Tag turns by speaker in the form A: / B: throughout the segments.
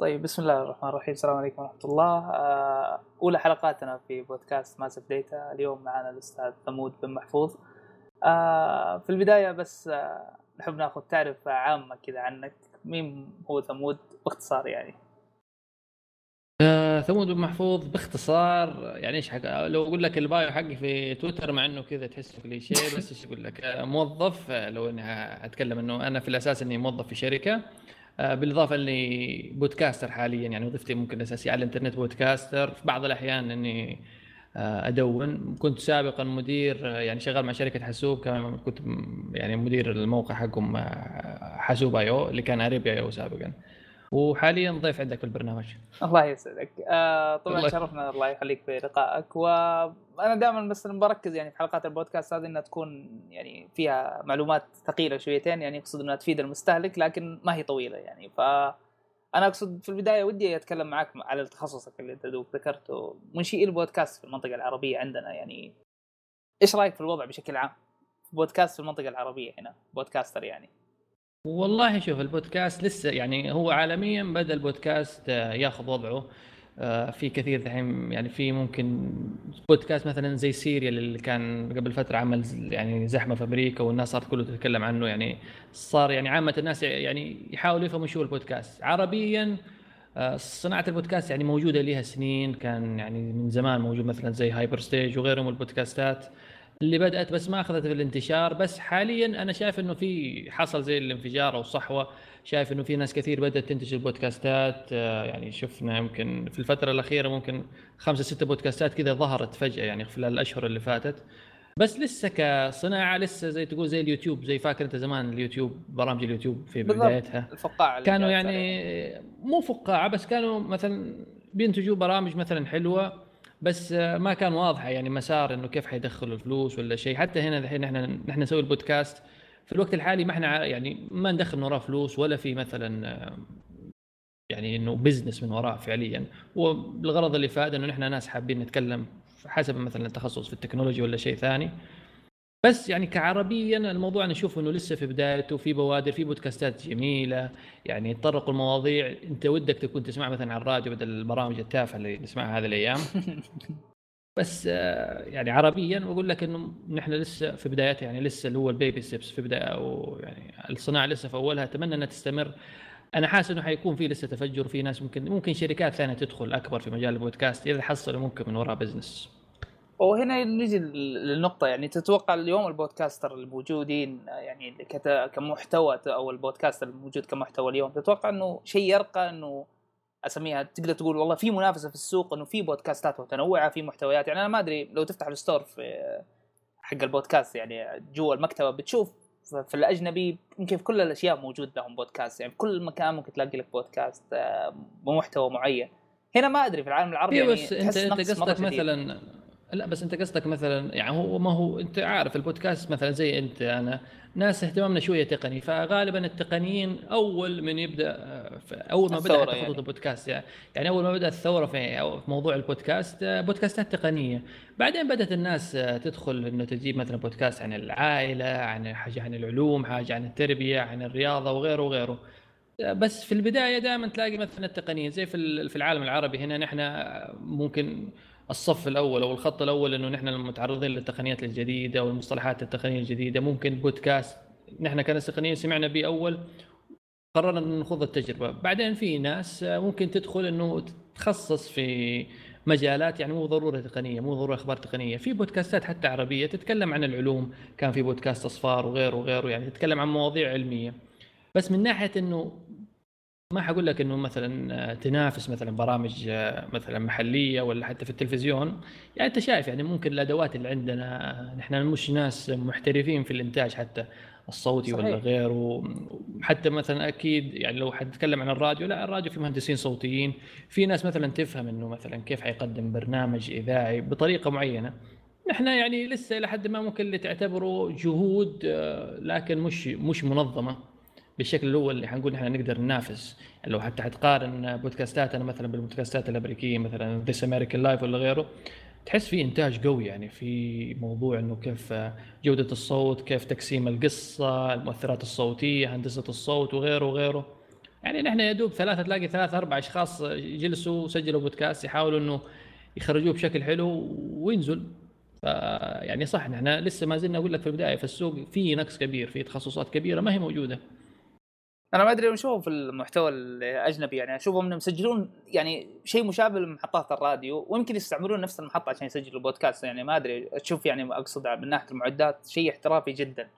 A: طيب بسم الله الرحمن الرحيم. السلام عليكم ورحمة الله. آه، أولى حلقاتنا في بودكاست ماسف ديتا اليوم معنا الأستاذ ثمود بن محفوظ. آه، في البداية بس آه، نحب ناخذ تعرفة عامة كذا عنك. مين هو ثمود؟ باختصار يعني.
B: ثمود بن محفوظ باختصار يعني إيش حق لو أقول لك البايو حقي في تويتر مع إنه كذا تحس كليشيه بس إيش أقول لك؟ موظف لو إني أتكلم إنه أنا في الأساس إني موظف في شركة. بالإضافة إني بودكاستر حاليا. يعني وظيفتي ممكن اساسيه على الإنترنت بودكاستر في بعض الأحيان إني آه، أدون. كنت سابقا مدير آه، يعني شغال مع شركة حاسوب. كنت يعني مدير الموقع حقهم حاسوب آي أو اللي كان اريبيا آي أو سابقا. وحاليا ضيف عندك في البرنامج.
A: الله يسعدك. آه طبعا الله شرفنا الله يخليك في لقائك. وأنا دائما بس بركز يعني في حلقات البودكاست هذه إنها تكون يعني فيها معلومات ثقيلة شويتين يعني أقصد إنها تفيد المستهلك لكن ما هي طويلة يعني. ف أنا أقصد في البداية ودي أتكلم معك على تخصصك اللي أنت ذكرته. منشئي البودكاست في المنطقة العربية عندنا يعني. إيش رأيك في الوضع بشكل عام؟ بودكاست في المنطقة العربية هنا podcaster يعني.
B: والله شوف البودكاست لسه يعني هو عالميا بدأ البودكاست آه، ياخذ وضعه آه، في كثير الحين يعني في ممكن بودكاست مثلا زي Serial اللي كان قبل فترة عمل يعني زحمة في أمريكا والناس صارت كله تتكلم عنه يعني صار يعني عامة الناس يعني يحاولوا يفهموا شو البودكاست. عربيا آه، صناعة البودكاست يعني موجودة لها سنين كان يعني من زمان موجود مثلا زي Hyperstage وغيرهم البودكاستات. اللي بدأت بس ما أخذت في الانتشار بس حاليا أنا شايف إنه في حصل زي الانفجار أو الصحوه شايف إنه في ناس كثير بدأت تنتج البودكاستات آه، يعني شفنا يمكن في الفترة الأخيرة ممكن خمسة ستة بودكاستات كذا ظهرت فجأة يعني خلال الأشهر اللي فاتت. بس لسه كصناعة لسه زي تقول زي اليوتيوب زي فاكر أنت زمان اليوتيوب برامج اليوتيوب في بدايتها.
A: الفقاعة
B: كانوا يعني مو فقاعة بس كانوا مثلا بينتجوا برامج مثلا حلوة بس ما كان واضحة يعني مسار إنه كيف حيدخلوا الفلوس ولا شيء. حتى هنا الحين إحنا نحن نسوي البودكاست. في الوقت الحالي ما إحنا يعني ما ندخل من وراه فلوس ولا في مثلا يعني إنه business من وراه فعليا. والغرض اللي فاد إنه نحن ناس حابين نتكلم حسب مثلا التخصص في التكنولوجيا ولا شيء ثاني. بس يعني كعربيا الموضوع أنا أشوف إنه لسه في بدايته في بوادر في بودكاستات جميلة. يعني يتطرقوا المواضيع. أنت ودك تكون تسمع مثلا على الراديو بدل البرامج التافهة اللي نسمعها هذه الأيام. بس آه، يعني عربيا بقول لك إنه نحن لسه في بدايتها. يعني لسه اللي هو ال baby steps في بداية. أو يعني الصناعة لسه في أولها. أتمنى إنها تستمر. أنا حاسس إنه حيكون في لسه تفجر. في ناس ممكن ممكن شركات ثانية تدخل أكبر في مجال البودكاست. إذا حصلوا ممكن من وراء business
A: وهنا نجي للنقطة يعني تتوقع اليوم البودكاستر الموجودين يعني كمحتوى أو البودكاست الموجود كمحتوى اليوم تتوقع إنه شيء يرقى إنه أسميها تقدر تقول والله في منافسة في السوق إنه في بودكاستات متنوعة في محتويات؟ يعني أنا ما أدري لو تفتح الستور في حق البودكاست يعني جوا المكتبة بتشوف في الأجنبي يمكن في كل الأشياء موجود لهم بودكاست يعني في كل مكان ممكن تلاقي لك بودكاست آه، بمحتوى معين. هنا ما أدري في العالم العربي
B: يعني بس انت أنت قصدك مثلا لا بس انت قصدك مثلا يعني هو ما هو انت عارف البودكاست مثلا زي انت أنا ناس اهتمامنا شوية تقني فغالبا التقنيين أول من يبدأ أول ما بدأ خطوط يعني. البودكاست يعني, يعني أول ما بدأ الثورة في موضوع البودكاست بودكاستات تقنية بعدين بدأت الناس تدخل إنه تجيب مثلا بودكاست عن العائلة عن حاجة عن العلوم حاجة عن التربية عن الرياضة وغيره وغيره بس في البداية دائما تلاقي مثلا التقنيه زي في العالم العربي هنا نحن ممكن الصف الأول أو الخط الأول إنه نحن المتعرضين للتقنيات الجديدة والمصطلحات التقنية الجديدة ممكن بودكاست. نحن كناس تقنيين سمعنا به أول قررنا نخوض التجربة. بعدين في ناس ممكن تدخل إنه تتخصص في مجالات يعني مو ضرورة تقنية مو ضرورة أخبار تقنية. في بودكاستات حتى عربية تتكلم عن العلوم. كان في بودكاست أصفار وغيره وغيره يعني تتكلم عن مواضيع علمية. بس من ناحية إنه ما حقول لك إنه مثلا تنافس مثلا برامج مثلا محلية ولا حتى في التلفزيون. يعني أنت شايف يعني ممكن الأدوات اللي عندنا نحن مش ناس محترفين في الإنتاج حتى الصوتي صحيح. ولا غيره. حتى مثلا أكيد يعني لو حنتكلم عن الراديو لا الراديو في مهندسين صوتيين. في ناس مثلا تفهم إنه مثلا كيف حيقدم برنامج إذاعي بطريقة معينة. نحن يعني لسه إلى حد ما ممكن اللي تعتبره جهود لكن مش مش منظمة. بالشكل الأول اللي حنقول إحنا نقدر ننافس. لو حتى حتقارن بودكاستاتنا مثلا بالبودكاستات الأمريكية مثلا This American Life ولا غيره تحس في إنتاج قوي يعني في موضوع إنه كيف جودة الصوت كيف تقسيم القصة المؤثرات الصوتية هندسة الصوت وغيره وغيره. يعني نحن يا دوب ثلاثة تلاقي ثلاثة أربع أشخاص جلسوا وسجلوا بودكاست يحاولوا إنه يخرجوه بشكل حلو وينزل. يعني صح نحن لسه ما زلنا أقول لك في البداية في السوق في نقص كبير في تخصصات كبيرة ما هي موجودة.
A: أنا ما أدري أشوف في المحتوى الأجنبي يعني أشوفهم إنهم يسجلون يعني شيء مشابه لمحطات الراديو ويمكن يستعملون نفس المحطة عشان يسجلوا بودكاست يعني ما أدري أشوف يعني أقصد من ناحية المعدات شيء احترافي جدا.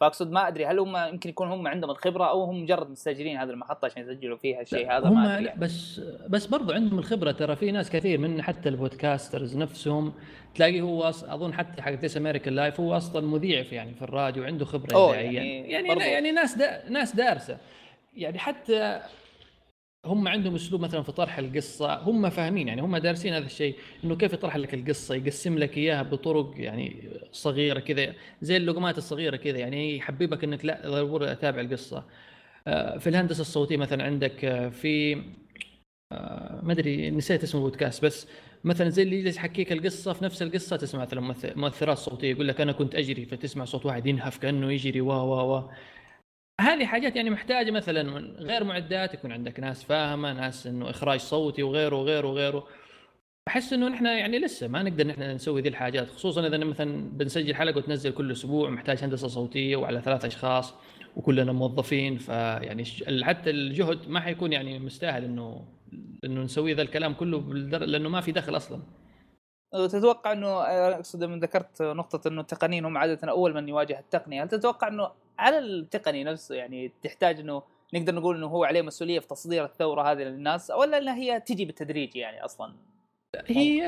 A: فأقصد ما أدري هل هم يمكن يكون هم عندهم الخبرة أو هم مجرد مستاجرين هذه المحطة عشان يسجلوا فيها الشيء هذا
B: هم
A: ما أدري
B: لا بس بس برضو عندهم الخبرة ترى في ناس كثير من حتى البودكاسترز نفسهم تلاقي هو أظن حتى حق This American Life هو أصلا مذيع في يعني في الراديو عنده خبرة
A: اذاعيه يعني
B: يعني, يعني ناس دا ناس دارسة. يعني حتى هم عندهم أسلوب مثلا في طرح القصة هم فاهمين يعني هم دارسين هذا الشيء إنه كيف يطرح لك القصة يقسم لك إياها بطرق يعني صغيرة كذا زي اللقمات الصغيرة كذا يعني يحببك إنك لا ضروري أتابع القصة. آه، في الهندسة الصوتية مثلا عندك آه، في آه، ما أدري نسيت اسم البودكاست بس مثلا زي اللي يحكيك القصة في نفس القصة تسمع مثلا مؤثرات صوتية يقول لك أنا كنت أجري فتسمع صوت واحد ينهف كأنه يجري و و و هذه حاجات يعني محتاجة مثلا غير معدات يكون عندك ناس فاهمة ناس إنه إخراج صوتي وغيره وغيره وغيره. احس إنه نحن يعني لسه ما نقدر نحن نسوي ذي الحاجات خصوصا إذا مثلا بنسجل حلقة وتنزل كل أسبوع محتاج هندسة صوتية وعلى ثلاث أشخاص وكلنا موظفين. فيعني حتى الجهد ما حيكون يعني مستاهل إنه إنه نسوي ذا الكلام كله لأنه ما في دخل أصلا.
A: تتوقع إنه أقصد من ذكرت نقطة إنه التقنيين هم عادة أول من يواجه التقنية، هل تتوقع إنه على التقني نفسه يعني تحتاج إنه نقدر نقول إنه هو عليه مسؤولية في تصدير الثورة هذه للناس ولا إنها هي تجي بالتدريج يعني أصلا؟
B: هي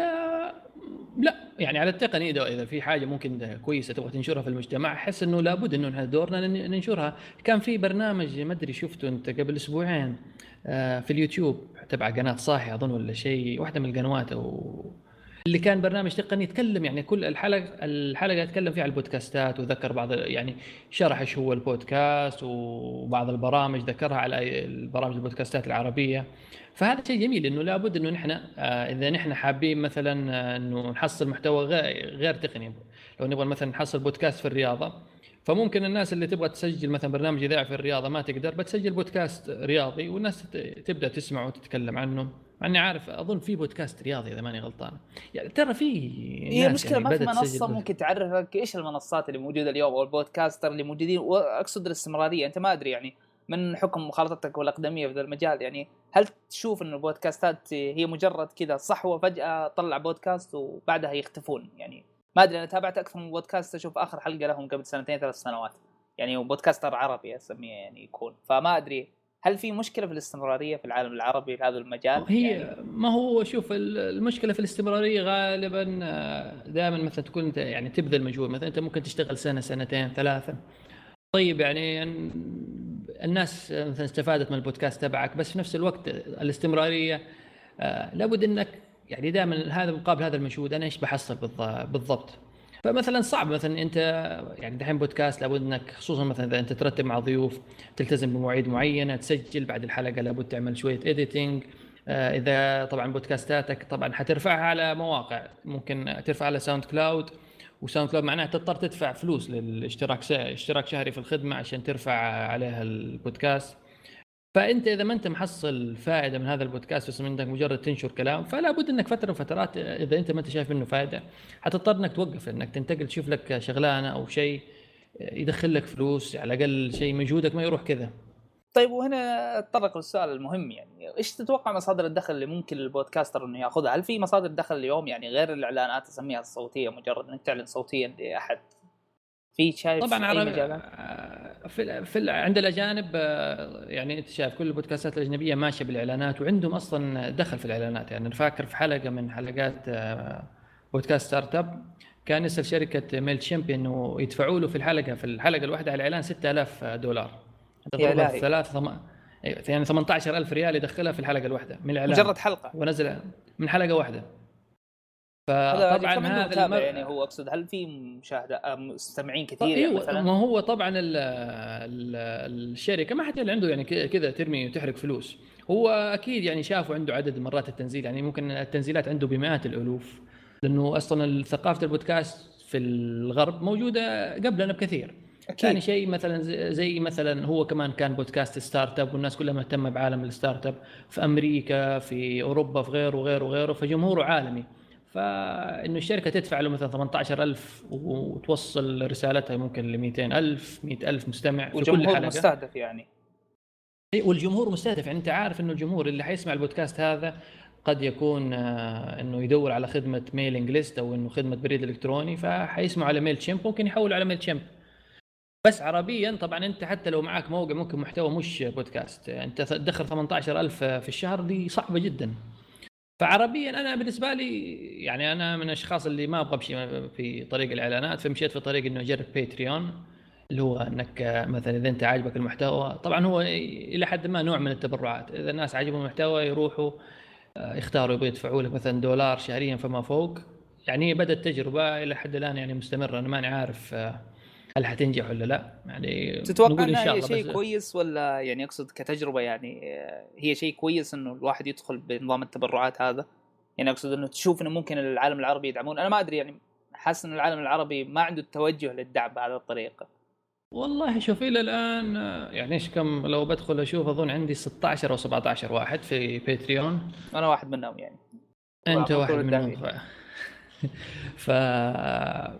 B: لا يعني على التقني إذا في حاجة ممكن كويسة تبغى تنشرها في المجتمع أحس إنه لابد إنه إحنا دورنا ننشرها كان في برنامج ما أدري شفته أنت قبل أسبوعين آه، في اليوتيوب تبع قناة صاحي أظن ولا شيء واحدة من القنوات أو اللي كان برنامج تقني يتكلم يعني كل الحلقة الحلقة يتكلم فيها عن البودكاستات وذكر بعض يعني شرح إيش هو البودكاست وبعض البرامج ذكرها على البرامج البودكاستات العربية. فهذا شيء جميل إنه لابد إنه نحن آه، إذا نحن حابين مثلا آه، إنه نحصل محتوى غير تقني لو نبغى مثلا نحصل بودكاست في الرياضة فممكن الناس اللي تبغى تسجل مثلا برنامج إذاعي في الرياضة ما تقدر بتسجل بودكاست رياضي والناس تبدأ تسمع وتتكلم عنه. مع إني عارف أظن في بودكاست رياضي إذا ماني غلطان. يعني ترى في
A: هي المشكلة يعني ما في منصة ممكن تعرفك إيش المنصات اللي موجودة اليوم أو البودكاستر اللي موجودين؟ وأقصد الاستمرارية. أنت ما أدري يعني من حكم مخالطتك والأقدمية في ذا المجال. يعني هل تشوف إن البودكاستات هي مجرد كذا صحوة فجأة طلع بودكاست وبعدها يختفون؟ يعني ما أدري أنا تابعت أكثر من بودكاست أشوف آخر حلقة لهم قبل سنتين ثلاث سنوات. يعني بودكاستر عربي أسميه يعني يكون. فما أدري هل في مشكلة في الاستمرارية في العالم العربي في هذا المجال؟
B: هي يعني ما هو شوف المشكلة في الاستمرارية غالبا آه، دائما مثلا تكون أنت يعني تبذل مجهود. مثلا أنت ممكن تشتغل سنة سنتين ثلاثة طيب يعني الناس مثلا استفادت من البودكاست تبعك بس في نفس الوقت الاستمرارية آه، لابد أنك يعني دائما هذا مقابل هذا المجهود. أنا إيش بحصل بالضبط؟ فمثلا صعب مثلا أنت يعني دحين بودكاست لابد أنك خصوصا مثلا إذا أنت ترتب مع ضيوف تلتزم بمواعيد معينة تسجل بعد الحلقة لابد تعمل شوية editing آه، إذا طبعا بودكاستاتك طبعا حترفعها على مواقع ممكن ترفع على SoundCloud و SoundCloud معناها تضطر تدفع فلوس للاشتراك اشتراك شهري في الخدمة عشان ترفع عليها البودكاست. فأنت إذا ما أنت محصل فائدة من هذا البودكاست بس عندك مجرد تنشر كلام فلا بد إنك فترة من فترات إذا أنت ما أنت شايف منه فائدة حتضطر إنك توقف إنك تنتقل تشوف لك شغلانة أو شيء يدخل لك فلوس على الأقل شيء مجهودك ما يروح كذا
A: طيب وهنا أتطرق للسؤال المهم يعني إيش تتوقع مصادر الدخل اللي ممكن للبودكاستر إنه يأخذها؟ هل في مصادر دخل اليوم يعني غير الإعلانات أسميها الصوتية مجرد إنك تعلن صوتيا لأحد في شايف
B: طبعا عربي آه، في, في عند الأجانب آه، يعني أنت شايف كل البودكاستات الأجنبية ماشية بالإعلانات وعندهم أصلا دخل في الإعلانات. يعني أنا فاكر في حلقة من حلقات آه، بودكاست StartUp كان يسأل شركة MailChimp انه يدفعوا له في الحلقة في الحلقة الواحدة على الإعلان 6000 دولار. ثلاث ثم... يعني 18000 ريال يدخلها في الحلقة الواحدة من الإعلان.
A: مجرد حلقة.
B: ونزل من حلقة واحدة.
A: فطبعا هذا المر... يعني هو أقصد. هل في مشاهده آه، مستمعين كثير
B: يعني مثلا؟ ما هو طبعا ال ال الشركة ما حد اللي عنده يعني كذا ترمي وتحرق فلوس. هو أكيد يعني شافوا عنده عدد مرات التنزيل يعني ممكن التنزيلات عنده بمئات لأنه أصلا ثقافة البودكاست في الغرب موجودة قبلنا بكثير. ثاني شيء مثلا زي مثلا هو كمان كان بودكاست StartUp والناس كلها مهتمة بعالم ال startup في أمريكا في أوروبا في غيره وغيره وغيره فجمهوره عالمي. فإنه الشركة تدفع له مثلا 18000 وتوصل رسالتها ممكن ل 200000 100000 مستمع
A: في كل حلقة. مستهدف يعني.
B: والجمهور مستهدف. يعني أنت عارف إنه الجمهور اللي حيسمع البودكاست هذا قد يكون آه، إنه يدور على خدمة mailing list أو إنه خدمة بريد إلكتروني فحيسمع على MailChimp ممكن يحول على MailChimp بس عربيا طبعا أنت حتى لو معك موقع ممكن محتوى مش بودكاست. أنت تدخل 18000 في الشهر دي صعبة جدا. فعربيا أنا بالنسبة لي يعني أنا من الأشخاص اللي ما أبغى امشي في طريق الإعلانات فمشيت في طريق إنه أجرب باتريون اللي هو إنك مثلا إذا أنت عاجبك المحتوى طبعا هو إلى حد ما نوع من التبرعات. إذا الناس عجبهم المحتوى يروحوا آه، يختاروا يبغوا يدفعوا لك مثلا دولار شهريا فما فوق. يعني بدأت تجربة إلى حد الآن يعني مستمرة أنا ماني عارف آه، هل حتنجح ولا لا؟ يعني
A: تتوقع إنها هي شيء كويس ولا يعني أقصد كتجربة يعني آه، هي شيء كويس إنه الواحد يدخل بنظام التبرعات هذا؟ يعني أقصد إنه تشوف إنه ممكن العالم العربي يدعمون. أنا ما أدري يعني حاسس إن العالم العربي ما عنده التوجه للدعم بهذه الطريقة.
B: والله شوف إلى الآن يعني إيش كم لو بدخل أشوف أظن عندي 16 أو 17 واحد في باتريون
A: أنا واحد منهم يعني.
B: أنت واحد منهم ف...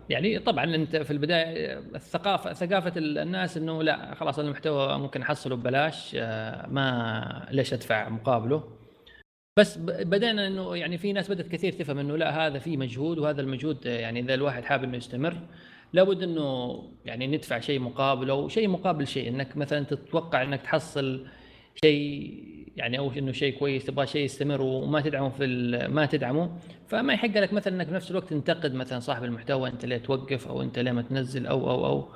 B: يعني طبعا أنت في البداية الثقافة ثقافة الناس إنه لا خلاص المحتوى ممكن احصله ببلاش ما ليش أدفع مقابله؟ بس بدينا إنه يعني في ناس بدأت كثير تفهم إنه لا هذا في مجهود وهذا المجهود يعني إذا الواحد حابب إنه يستمر لابد إنه يعني ندفع شيء مقابل أو شيء مقابل شيء إنك مثلا تتوقع إنك تحصل شيء يعني أو إنه شيء كويس تبغى شيء يستمر وما تدعمه في ما تدعمه فما يحق لك مثلا إنك بنفس الوقت تنتقد مثلا صاحب المحتوى أنت ليه توقف أو أنت ليه ما تنزل أو أو أو.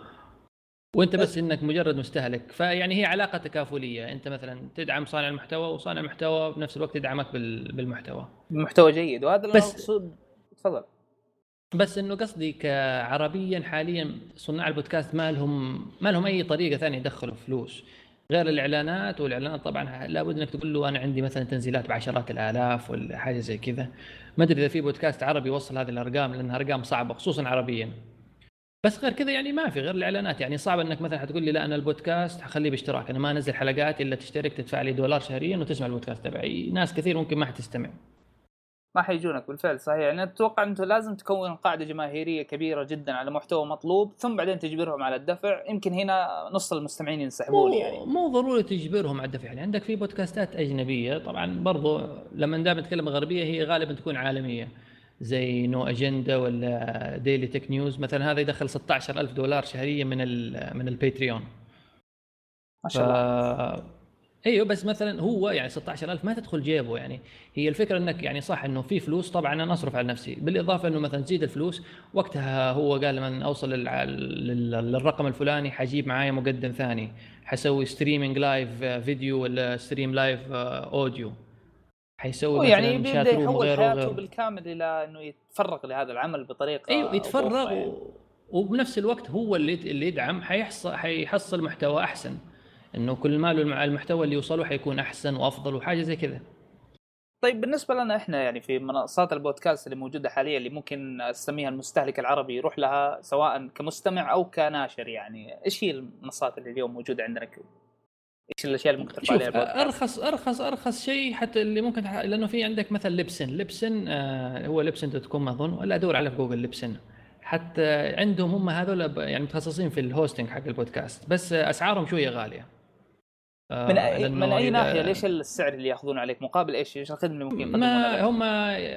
B: وأنت بس إنك مجرد مستهلك. فيعني هي علاقة تكافلية. أنت مثلا تدعم صانع المحتوى وصانع المحتوى بنفس الوقت يدعمك بالمحتوى.
A: المحتوى جيد. وهذا المقصود تفضل.
B: بس إنه قصدي كعربيا حاليا صناع البودكاست ما لهم ما لهم أي طريقة ثانية يدخلوا فلوس. غير الإعلانات والإعلانات طبعا لابد إنك تقول له أنا عندي مثلا تنزيلات بعشرات الآلاف ولا حاجة زي كذا. ما أدري إذا في بودكاست عربي يوصل هذه الأرقام لأنها أرقام صعبة خصوصا عربيا. بس غير كذا يعني ما في غير الإعلانات. يعني صعب إنك مثلا حتقول لي لا أنا البودكاست حخليه باشتراك. أنا ما أنزل حلقات إلا تشترك تدفع لي دولار شهريا وتسمع البودكاست تبعي. ناس كثير ممكن ما حتستمع.
A: ما حيجونك بالفعل صحيح. يعني أتوقع أنت لازم تكون قاعدة جماهيرية كبيرة جدا على محتوى مطلوب ثم بعدين تجبرهم على الدفع. يمكن هنا نص المستمعين ينسحبون يعني.
B: مو ضروري تجبرهم على الدفع. يعني عندك في بودكاستات أجنبية طبعا برضو لما دائما نتكلم غربية هي غالبا تكون عالمية. زي No Agenda ولا Daily Tech News. مثلا هذا يدخل 16000 دولار شهريا من من ال Patreon.
A: ما شاء الله.
B: أيوه بس مثلا هو يعني 16000 ما تدخل جيبه يعني. هي الفكرة إنك يعني صح إنه في فلوس طبعا أنا أصرف على نفسي. بالإضافة إنه مثلا تزيد الفلوس وقتها هو قال لما أوصل للرقم الفلاني حجيب معايا مقدم ثاني. حسوي streaming live video ولا stream live audio
A: حيسوي يعني بيبدأ يحول حياته بالكامل إلى إنه يتفرغ لهذا العمل بطريقة
B: أيوه يتفرغ يعني. وبنفس الوقت هو اللي اللي يدعم حيحصل حيحصل محتوى أحسن. إنه كل ما له المحتوى اللي يوصله حيكون أحسن وأفضل وحاجة زي كذا.
A: طيب بالنسبة لنا إحنا يعني في منصات البودكاست اللي موجودة حاليا اللي ممكن أسميها المستهلك العربي يروح لها سواء كمستمع أو كناشر يعني. إيش هي المنصات اللي اليوم موجودة عندنا؟ إيش الأشياء اللي ممكن
B: عليها البودكاست؟ أرخص أرخص أرخص شيء حتى اللي ممكن تح... لأنه في عندك مثلا Libsyn Libsyn آه هو Libsyn dot com أظن ولا أدور عليه في جوجل Libsyn حتى عندهم هم هذول يعني متخصصين في ال hosting حق البودكاست بس أسعارهم شوية غالية.
A: من أي من أي ناحية؟ ليش السعر اللي ياخذون عليك؟ مقابل إيش؟ إيش الخدمة اللي ممكن
B: هم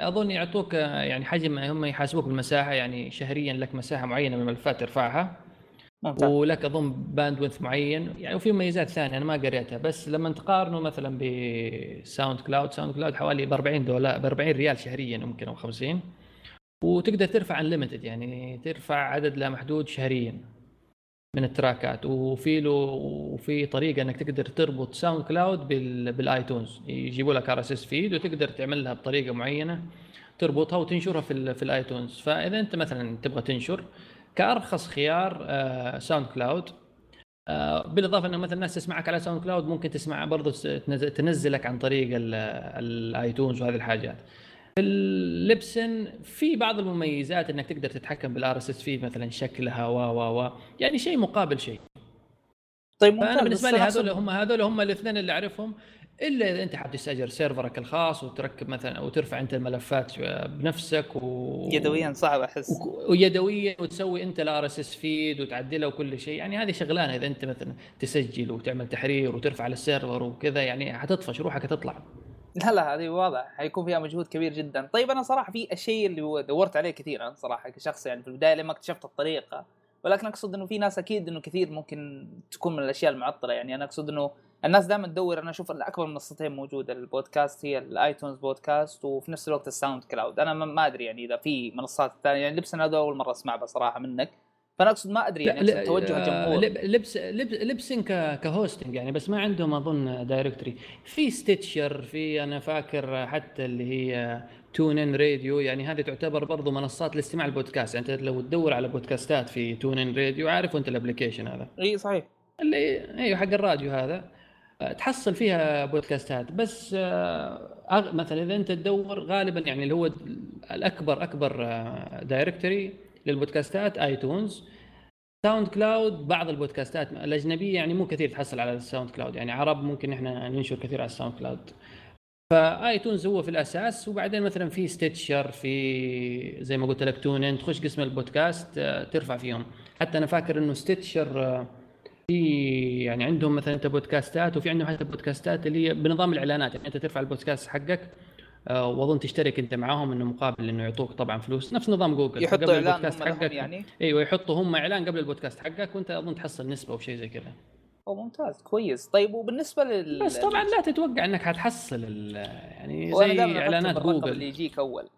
B: أظن يعطوك يعني حجم هم يحاسبوك بالمساحه يعني شهريا لك مساحة معينة من الملفات ترفعها. ممتاز. ولك أظن bandwidth معين يعني وفي مميزات ثانية أنا ما قريتها بس لما تقارنه مثلا ب SoundCloud SoundCloud حوالي ب 40 دولار ب 40 ريال شهريا يمكن أو 50 وتقدر ترفع unlimited يعني ترفع عدد لا محدود شهريا. من التراكات. وفي له وفي طريقة إنك تقدر تربط SoundCloud بال iTunes. يجيبوا لك RSS feed وتقدر تعملها بطريقة معينة تربطها وتنشرها في في ال iTunes. فإذا أنت مثلا تبغى تنشر كأرخص خيار SoundCloud بالإضافة إنه مثلا الناس تسمعك على SoundCloud ممكن تسمع برضه تنزلك عن طريق ال iTunes وهذه الحاجات. في ال Libsyn في بعض المميزات إنك تقدر تتحكم بال RSS feed مثلا شكلها و و و يعني شيء مقابل شيء. طيب ممتاز. فانا بالنسبة لي هذول هم هذول هم الاثنين اللي أعرفهم إلا إذا أنت حاب تستأجر server ك الخاص وتركب مثلا أو ترفع أنت الملفات بنفسك و
A: يدويا صعب أحس.
B: و... ويدويا وتسوي أنت ال RSS feed وتعدله وكل شيء. يعني هذه شغلانة إذا أنت مثلا تسجل وتعمل تحرير وترفع على ال server وكذا يعني حتطفش روحك هتطلع
A: لا لا هذه واضح. حيكون فيها مجهود كبير جدا. طيب أنا صراحة في الشيء اللي دورت عليه كثيرا صراحة كشخص يعني في البداية لما اكتشفت الطريقة. ولكن أقصد إنه في ناس أكيد إنه كثير ممكن تكون من الأشياء المعطلة. يعني أنا أقصد إنه الناس دائما تدور أنا أشوف أكبر منصتين موجودة. البودكاست هي ال iTunes podcast وفي نفس الوقت ال SoundCloud أنا ما أدري يعني إذا في منصات ثانية. يعني Libsyn هذا أول مرة اسمع بصراحه منك. فأنا أقصد ما أدري يعني توجه الجمهور.
B: لبس Libsyn ك hosting يعني بس ما عندهم أظن directory في Stitcher في أنا فاكر حتى اللي هي TuneIn Radio يعني هذه تعتبر برضو منصات لاستماع البودكاست. يعني أنت لو تدور على بودكاستات في TuneIn Radio عارف أنت ال application هذا.
A: إي صحيح.
B: اللي أيوه حق الراديو هذا. تحصل فيها بودكاستات. بس آه، مثلا إذا أنت تدور غالبا يعني اللي هو الأكبر أكبر directory آه، لل podcast ات iTunes SoundCloud بعض البودكاستات الأجنبية يعني مو كثير تحصل على ال SoundCloud يعني عرب ممكن إحنا ننشر كثير على ال SoundCloud ف iTunes هو في الأساس وبعدين مثلا في Stitcher في زي ما قلت لك TuneIn تخش قسم البودكاست آه، ترفع فيهم. حتى أنا فاكر إنه Stitcher في يعني عندهم مثلا أنت بودكاستات وفي عندهم حتى بودكاستات اللي هي بنظام الإعلانات يعني أنت ترفع البودكاست حقك آه، وأظن تشترك أنت معاهم إنه مقابل إنه يعطوك طبعا فلوس. نفس نظام جوجل.
A: يحطوا إعلان البودكاست حقك. يعني.
B: إيوه يحطوا هم إعلان قبل البودكاست حقك وأنت أظن تحصل نسبة أو شيء زي كذا.
A: أو ممتاز. كويس. طيب وبالنسبة لل
B: بس طبعا لا تتوقع إنك حتحصل يعني زي إعلانات جوجل.
A: اللي يجيك أول.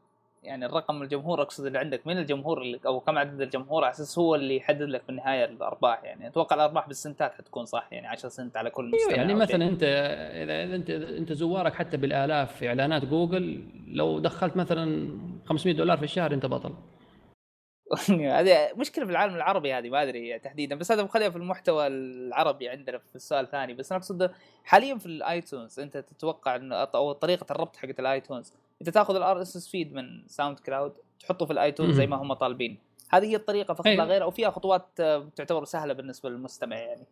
A: يعني الرقم الجمهور أقصد اللي عندك من الجمهور اللي أو كم عدد الجمهور على أساس هو اللي يحدد لك في النهاية الأرباح يعني؟ أتوقع الأرباح بالسنتات حتكون صح يعني 10 سنت على كل
B: مستمع يعني مثلا أنت اذا انت أنت زوارك حتى بالآلاف في إعلانات جوجل لو دخلت مثلا 500 دولار في الشهر أنت بطل.
A: هذه مشكلة في العالم العربي هذه ما أدري تحديدا بس هذا مخليها في المحتوى العربي عندنا في السؤال الثاني. بس أنا أقصد حاليا في ال iTunes أنت تتوقع انه أو طريقة الربط حقت ال iTunes انت تأخذ ال RSS feed من SoundCloud تحطه في ال iTunes زي ما هم طالبين. هذه هي الطريقة فقط لا غير أو فيها خطوات تعتبر سهلة بالنسبة للمستمع يعني.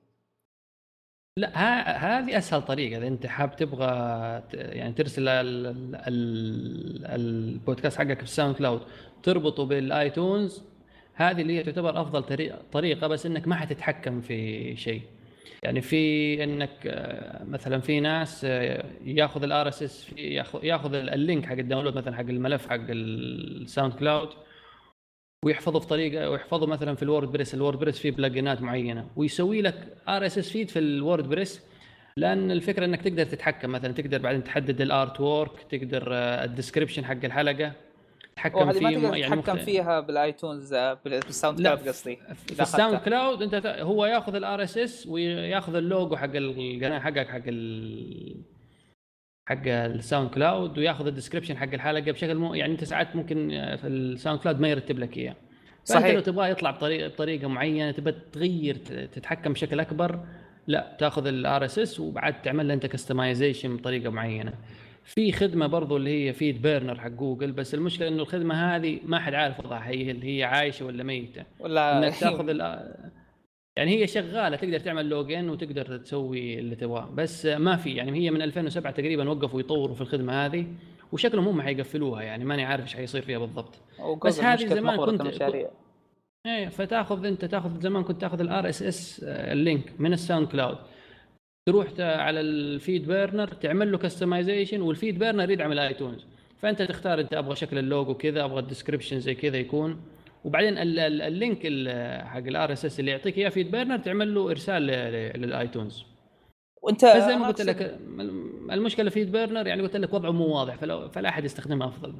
B: لا هذه أسهل طريقة. إذا أنت حاب تبغى يعني ترسل البودكاست حقك في ال SoundCloud تربطه بال iTunes هذه اللي هي تعتبر أفضل طريقة بس إنك ما حتتحكم في شيء. يعني في انك آه، مثلا في ناس آه، ياخذ ال RSS ياخذ ال link حق ال download مثلا حق الملف حق ال SoundCloud ويحفظه في طريقة ويحفظه مثلا في ال WordPress ال WordPress فيه plugin ات معينة. ويسوي لك RSS feed في ال WordPress لأن الفكرة إنك تقدر تتحكم. مثلا تقدر بعدين تحدد ال artwork تقدر آه، ال description حق الحلقة.
A: تتحكم فيه ما يعني تتحكم مخت... فيها بال iTunes آه، بال SoundCloud قصدي
B: في الساوند كلاود أنت هو ياخذ ال RSS وياخذ اللوجو حق القناه حقك حق ال... حق ال SoundCloud وياخذ ال description حق الحلقة بشكل مو يعني أنت ساعات ممكن آه، في ال SoundCloud ما يرتب لك إياه. صحيح لو تبغاه يطلع بطريقه بطريقة معينة تبى تغير تتحكم بشكل أكبر لا تاخذ ال RSS وبعد تعمل له أنت customization بطريقة معينة. في خدمة برضو اللي هي FeedBurner حق جوجل بس المشكلة إنه الخدمة هذه ما حد عارف وضعها هي اللي هي عايشة ولا ميتة.
A: ولا
B: إنك تاخذ يعني هي شغالة تقدر تعمل login وتقدر تسوي اللي تبغاه بس ما في يعني هي من 2007 تقريبا وقفوا يطوروا في الخدمة هذه وشكلهم هم حيقفلوها يعني ماني عارف إيش حيصير فيها بالضبط.
A: بس هذه زمان كنت.
B: إيه فتاخذ أنت تاخذ زمان كنت تاخذ ال RSS ال link من ال SoundCloud. تروح على ال FeedBurner تعمل له customization وال FeedBurner يدعم ال iTunes. فأنت تختار أنت أبغى شكل اللوجو كذا أبغى ال description زي كذا يكون. وبعدين ال link حق ال RSS اللي يعطيك إياه FeedBurner تعمل له إرسال لل iTunes. وأنت زي ما قلت لك المشكلة FeedBurner يعني قلت لك وضعه مو واضح فلا أحد يستخدمه أفضل.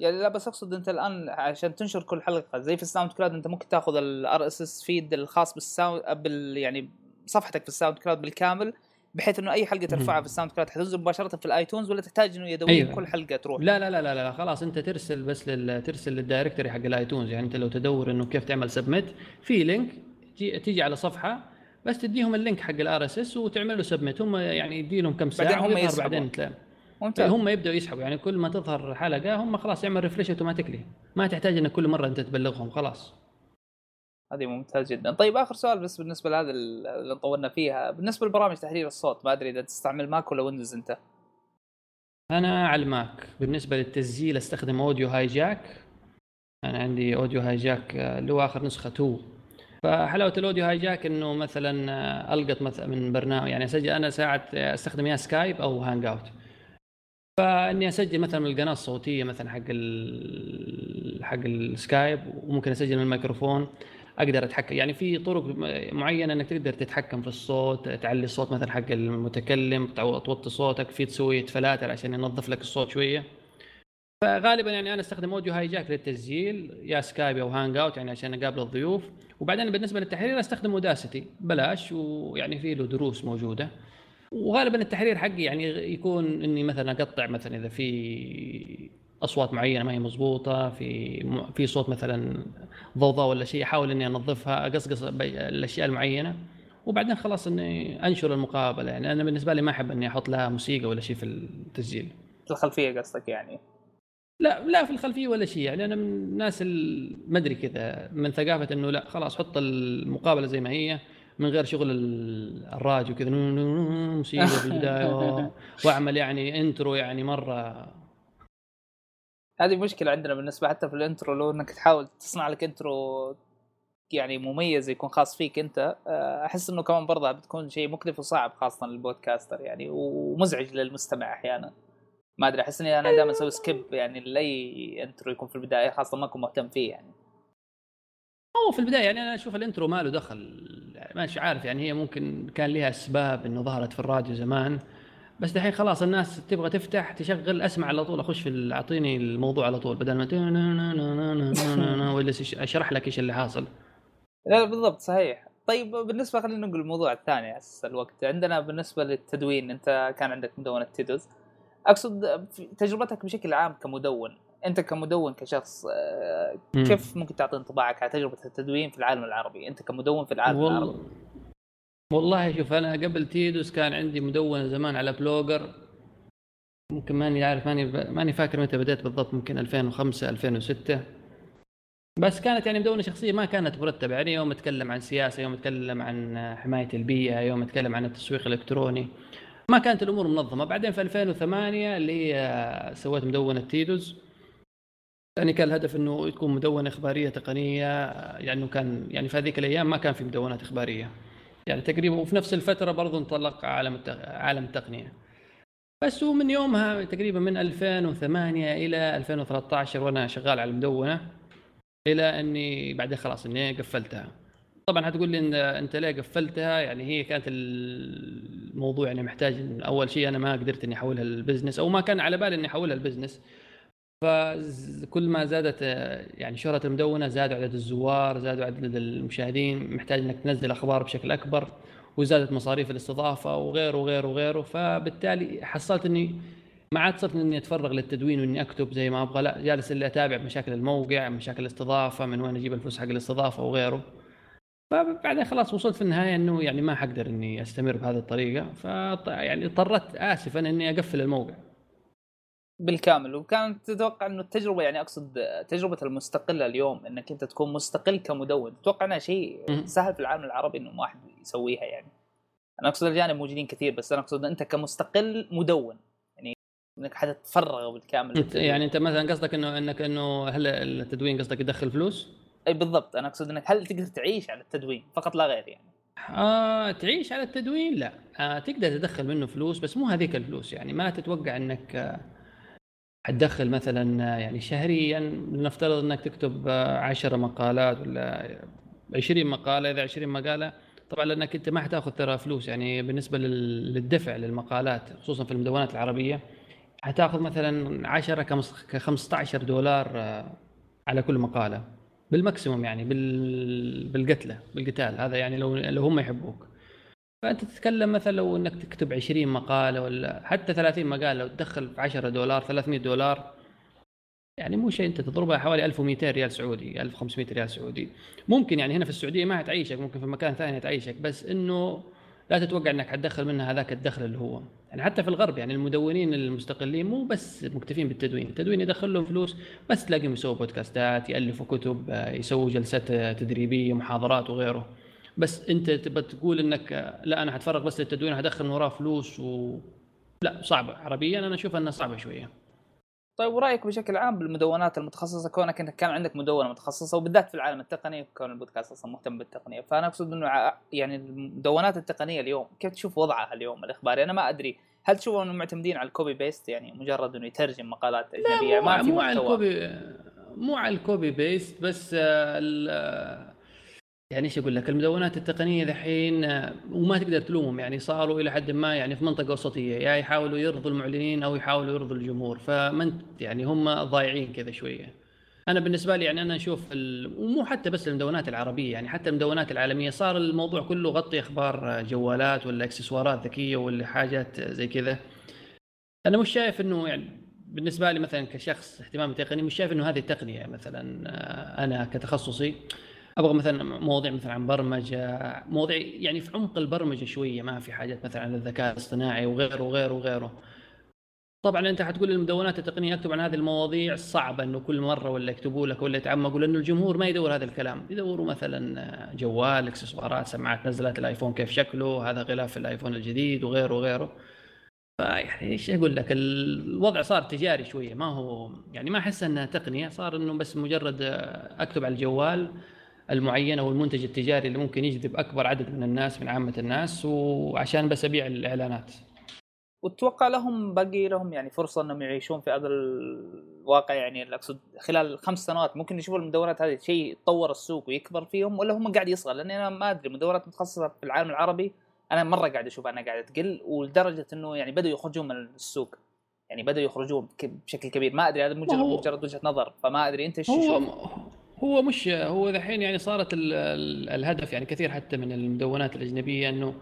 A: يعني لا بس أقصد أنت الآن عشان تنشر كل حلقة زي في ال SoundCloud أنت ممكن تأخذ ال RSS feed الخاص بال Sound بال يعني صفحتك في ال SoundCloud بالكامل بحيث إنه أي حلقة ترفعها في ال SoundCloud حتنزل مباشرة في ال iTunes ولا تحتاج إنه يدويا أيوة. كل حلقة تروح.
B: لا لا لا لا, لا خلاص أنت ترسل بس لل... ترسل لل directory حق ال iTunes. يعني أنت لو تدور إنه كيف تعمل submit في link تيجي على صفحة بس تديهم ال link حق ال RSS وتعمل له submit. هم يعني يدي لهم كم ساعة
A: بعدين هم يسحبون بعدين تلاقي.
B: ممتاز. هم يبدأوا يسحبوا. يعني كل ما تظهر حلقة هم خلاص يعمل refresh automatically ما تحتاج إنك كل مرة أنت تبلغهم خلاص.
A: هذه ممتاز جدا. طيب آخر سؤال بس بالنسبة لهذا اللي طولنا فيها. بالنسبة لبرامج تحرير الصوت ما أدري إذا تستعمل Mac ولا Windows أنت.
B: أنا على ال Mac بالنسبة للتسجيل أستخدم Audio Hijack أنا عندي Audio Hijack اللي هو آخر نسخة 2 فحلاوة ال Audio Hijack إنه مثلا ألقط مثلا من برنامج يعني أسجل أنا ساعات أستخدم يا Skype أو Hangout. فإني أسجل مثلا من القناة الصوتية مثلا حق حق ال Skype وممكن أسجل من الميكروفون. أقدر أتحكم. يعني في طرق معينة إنك تقدر تتحكم في الصوت تعلي الصوت مثلا حق المتكلم توطي صوتك في تسوي فلاتر عشان ينظف لك الصوت شوية. فغالبا يعني أنا أستخدم Audio Hijack للتسجيل يا Skype أو Hangout يعني عشان أقابل الضيوف. وبعدين بالنسبة للتحرير أستخدم Audacity بلاش ويعني في له دروس موجودة. وغالبا التحرير حقي يعني يكون إني مثلا أقطع مثلا إذا في أصوات معينة ما هي مضبوطة في في صوت مثلا ضوضاء ولا شيء أحاول إني أنظفها أقصقص الأشياء المعينة. وبعدين خلاص إني أنشر المقابلة. يعني أنا بالنسبة لي ما أحب إني أحط لها موسيقى ولا شيء في التسجيل.
A: في الخلفية قصدك يعني؟
B: لا لا في الخلفية ولا شيء. يعني أنا من الناس ما أدري كذا من ثقافة إنه لا خلاص حط المقابلة زي ما هي من غير شغل الراديو وكذا موسيقى في البداية واعمل يعني intro يعني مرة
A: هذه مشكلة عندنا بالنسبة حتى في ال intro لو إنك تحاول تصنع لك intro يعني مميز يكون خاص فيك أنت آه، أحس إنه كمان برضه بتكون شيء مكلف وصعب خاصة لل podcaster يعني ومزعج للمستمع أحيانا. ما أدري أحس إني أنا دائما أسوي skip يعني لأي intro يكون في البداية خاصة ما أكون مهتم فيه يعني.
B: هو في البداية يعني أنا أشوف ال intro ما له دخل يعني ماشي عارف يعني هي ممكن كان لها أسباب إنه ظهرت في الراديو زمان. بس دحين خلاص الناس تبغى تفتح تشغل أسمع على طول أخش في أعطيني الموضوع على طول بدل ما ولا أشرح لك إيش اللي حاصل.
A: لا بالضبط صحيح. طيب بالنسبة خلينا نقول الموضوع الثاني أساس الوقت. عندنا بالنسبة للتدوين أنت كان عندك مدونة تيدوز. أقصد تجربتك بشكل عام كمدون أنت كمدون كشخص كيف ممكن تعطي انطباعك على تجربة التدوين في العالم العربي؟ أنت كمدون في العالم والله العربي.
B: والله شوف أنا قبل تيدوز كان عندي مدونه زمان على Blogger. ممكن ماني عارف ماني ماني فاكر متى بديت بالضبط ممكن 2005 2006 بس كانت يعني مدونة شخصية ما كانت مرتبة. يعني يوم أتكلم عن سياسة يوم أتكلم عن حماية البيئة يوم أتكلم عن التسويق الإلكتروني ما كانت الأمور منظمة. بعدين في 2008 اللي هي سويت مدونة تيدوز يعني كان الهدف إنه تكون مدونة إخبارية تقنية. يعني كان يعني في هذيك الأيام ما كان في مدونات إخبارية. يعني تقريبا وفي نفس الفترة برضو انطلق عالم عالم التقنية. بس ومن يومها تقريبا من 2008 إلى 2013 وأنا شغال على المدونة إلى إني بعدين خلاص إني قفلتها. طبعا حتقول لي إن أنت ليه قفلتها؟ يعني هي كانت الموضوع يعني محتاج أول شيء أنا ما قدرت إني أحولها لل business أو ما كان على بالي إني أحولها لل business فكل ما زادت يعني شهرة المدونة زاد عدد الزوار زاد عدد المشاهدين محتاج إنك تنزل أخبار بشكل أكبر وزادت مصاريف الاستضافة وغيره وغيره وغيره. فبالتالي حصلت إني ما عاد صرت إني أتفرغ للتدوين وإني أكتب زي ما أبغى لا جالس اللي أتابع مشاكل الموقع مشاكل الاستضافة من وين أجيب الفلوس حق الاستضافة وغيره. فبعدين خلاص وصلت في النهاية إنه يعني ما حقدر إني أستمر بهذه الطريقة. ف يعني اضطريت اسفا إني أقفل الموقع.
A: بالكامل. وكانت تتوقع إنه التجربة يعني أقصد تجربة المستقلة اليوم إنك أنت تكون مستقل كمدون. تتوقع إنها شيء سهل في العالم العربي إنه واحد يسويها يعني. أنا أقصد الجانب موجودين كثير بس أنا أقصد أنت كمستقل مدون. يعني إنك حتتفرغ بالكامل.
B: يعني أنت مثلا قصدك إنه إنك إنه هل التدوين قصدك يدخل فلوس؟
A: إي بالضبط. أنا أقصد إنك هل تقدر تعيش على التدوين؟ فقط لا غير يعني.
B: آه تعيش على التدوين لا. آه تقدر تدخل منه فلوس بس مو هذيك الفلوس يعني. ما تتوقع إنك آه حتدخل مثلا يعني شهريا نفترض إنك تكتب 10 مقالات ولا 20 مقالة إذا 20 مقالة طبعا لأنك أنت ما حتأخذ ترى فلوس يعني بالنسبة للدفع للمقالات خصوصا في المدونات العربية حتأخذ مثلا 10 ك 15 دولار على كل مقالة بال maximum يعني بالقتلة بالقتال هذا يعني لو لو هم يحبوك. فانت تتكلم مثلا لو إنك تكتب 20 مقالة ولا حتى 30 مقالة لو تدخل في 10 دولار 300 دولار يعني مو شيء أنت تضربها حوالي 1200 ريال سعودي 1500 ريال سعودي. ممكن يعني هنا في السعودية ما حتعيشك ممكن في مكان ثاني تعيشك بس إنه لا تتوقع إنك حتدخل منها هذاك الدخل اللي هو. يعني حتى في الغرب يعني المدونين المستقلين مو بس مكتفين بالتدوين التدوين يدخل لهم فلوس بس تلاقيهم يسووا بودكاستات يألفوا كتب يسووا جلسات تدريبية محاضرات وغيره. بس انت تبى تقول انك لا أنا حتفرغ بس للتدوين حدخل من وراه فلوس و لا صعبة. عربيا أنا أشوف إنها صعبة شوية.
A: طيب ورأيك بشكل عام بالمدونات المتخصصة كونك أنت كان عندك مدونة متخصصة وبالذات في العالم التقني كون البودكاست أصلا مهتم بالتقنية. فأنا أقصد إنه يعني المدونات التقنية اليوم كيف تشوف وضعها اليوم الإخباري؟ أنا ما أدري. هل تشوفوا انهم معتمدين على ال copy paste يعني مجرد إنه يترجم مقالات أجنبية؟
B: ما في مو على ال copy مو على ال copy paste بس يعني إيش أقول لك؟ المدونات التقنية ذحين وما تقدر تلومهم. يعني صاروا إلى حد ما يعني في منطقة وسطية يا يعني يحاولوا يرضوا المعلنين أو يحاولوا يرضوا الجمهور. فمن يعني هم ضايعين كذا شوية. أنا بالنسبة لي يعني أنا أشوف ومو حتى بس المدونات العربية يعني حتى المدونات العالمية. صار الموضوع كله غطي أخبار جوالات ولا إكسسوارات ذكية ولا حاجات زي كذا. أنا مش شايف إنه يعني بالنسبة لي مثلا كشخص اهتمام تقني مش شايف إنه هذه التقنيه مثلا أنا كتخصصي. أبغى مثلا مواضيع مثلا عن برمجة مواضيع يعني في عمق البرمجة شوية ما في حاجات مثلا عن الذكاء الاصطناعي وغيره وغيره وغيره. طبعا أنت حتقول المدونات التقنية أكتب عن هذه المواضيع صعبة إنه كل مرة ولا يكتبوا لك ولا يتعمقوا لأنه الجمهور ما يدور هذا الكلام. يدوروا مثلا جوال إكسسوارات سماعات نزلت الآيفون كيف شكله هذا غلاف الآيفون الجديد وغيره وغيره. فيعني إيش أقول لك؟ الوضع صار تجاري شوية ما هو يعني ما أحس أنها تقنية صار إنه بس مجرد أكتب على الجوال المعين أو المنتج التجاري اللي ممكن يجذب أكبر عدد من الناس من عامة الناس وعشان بس أبيع الإعلانات.
A: وتتوقع لهم باقي لهم يعني فرصة إنهم يعيشون في هذا الواقع يعني؟ أقصد خلال خمس سنوات ممكن يشوفوا المدونات هذه شيء يتطور السوق ويكبر فيهم ولا هم قاعد يصغر؟ لأني أنا ما أدري مدونات متخصصة في العالم العربي أنا مرة قاعد أشوف أنها قاعدة تقل ولدرجة إنه يعني بدأوا يخرجون من السوق. يعني بدأوا يخرجون بشكل كبير. ما أدري هذا مجرد مجرد وجهة نظر فما أدري أنت إيش
B: هو هو مش هو الحين يعني صارت الهدف يعني كثير حتى من المدونات الأجنبية إنه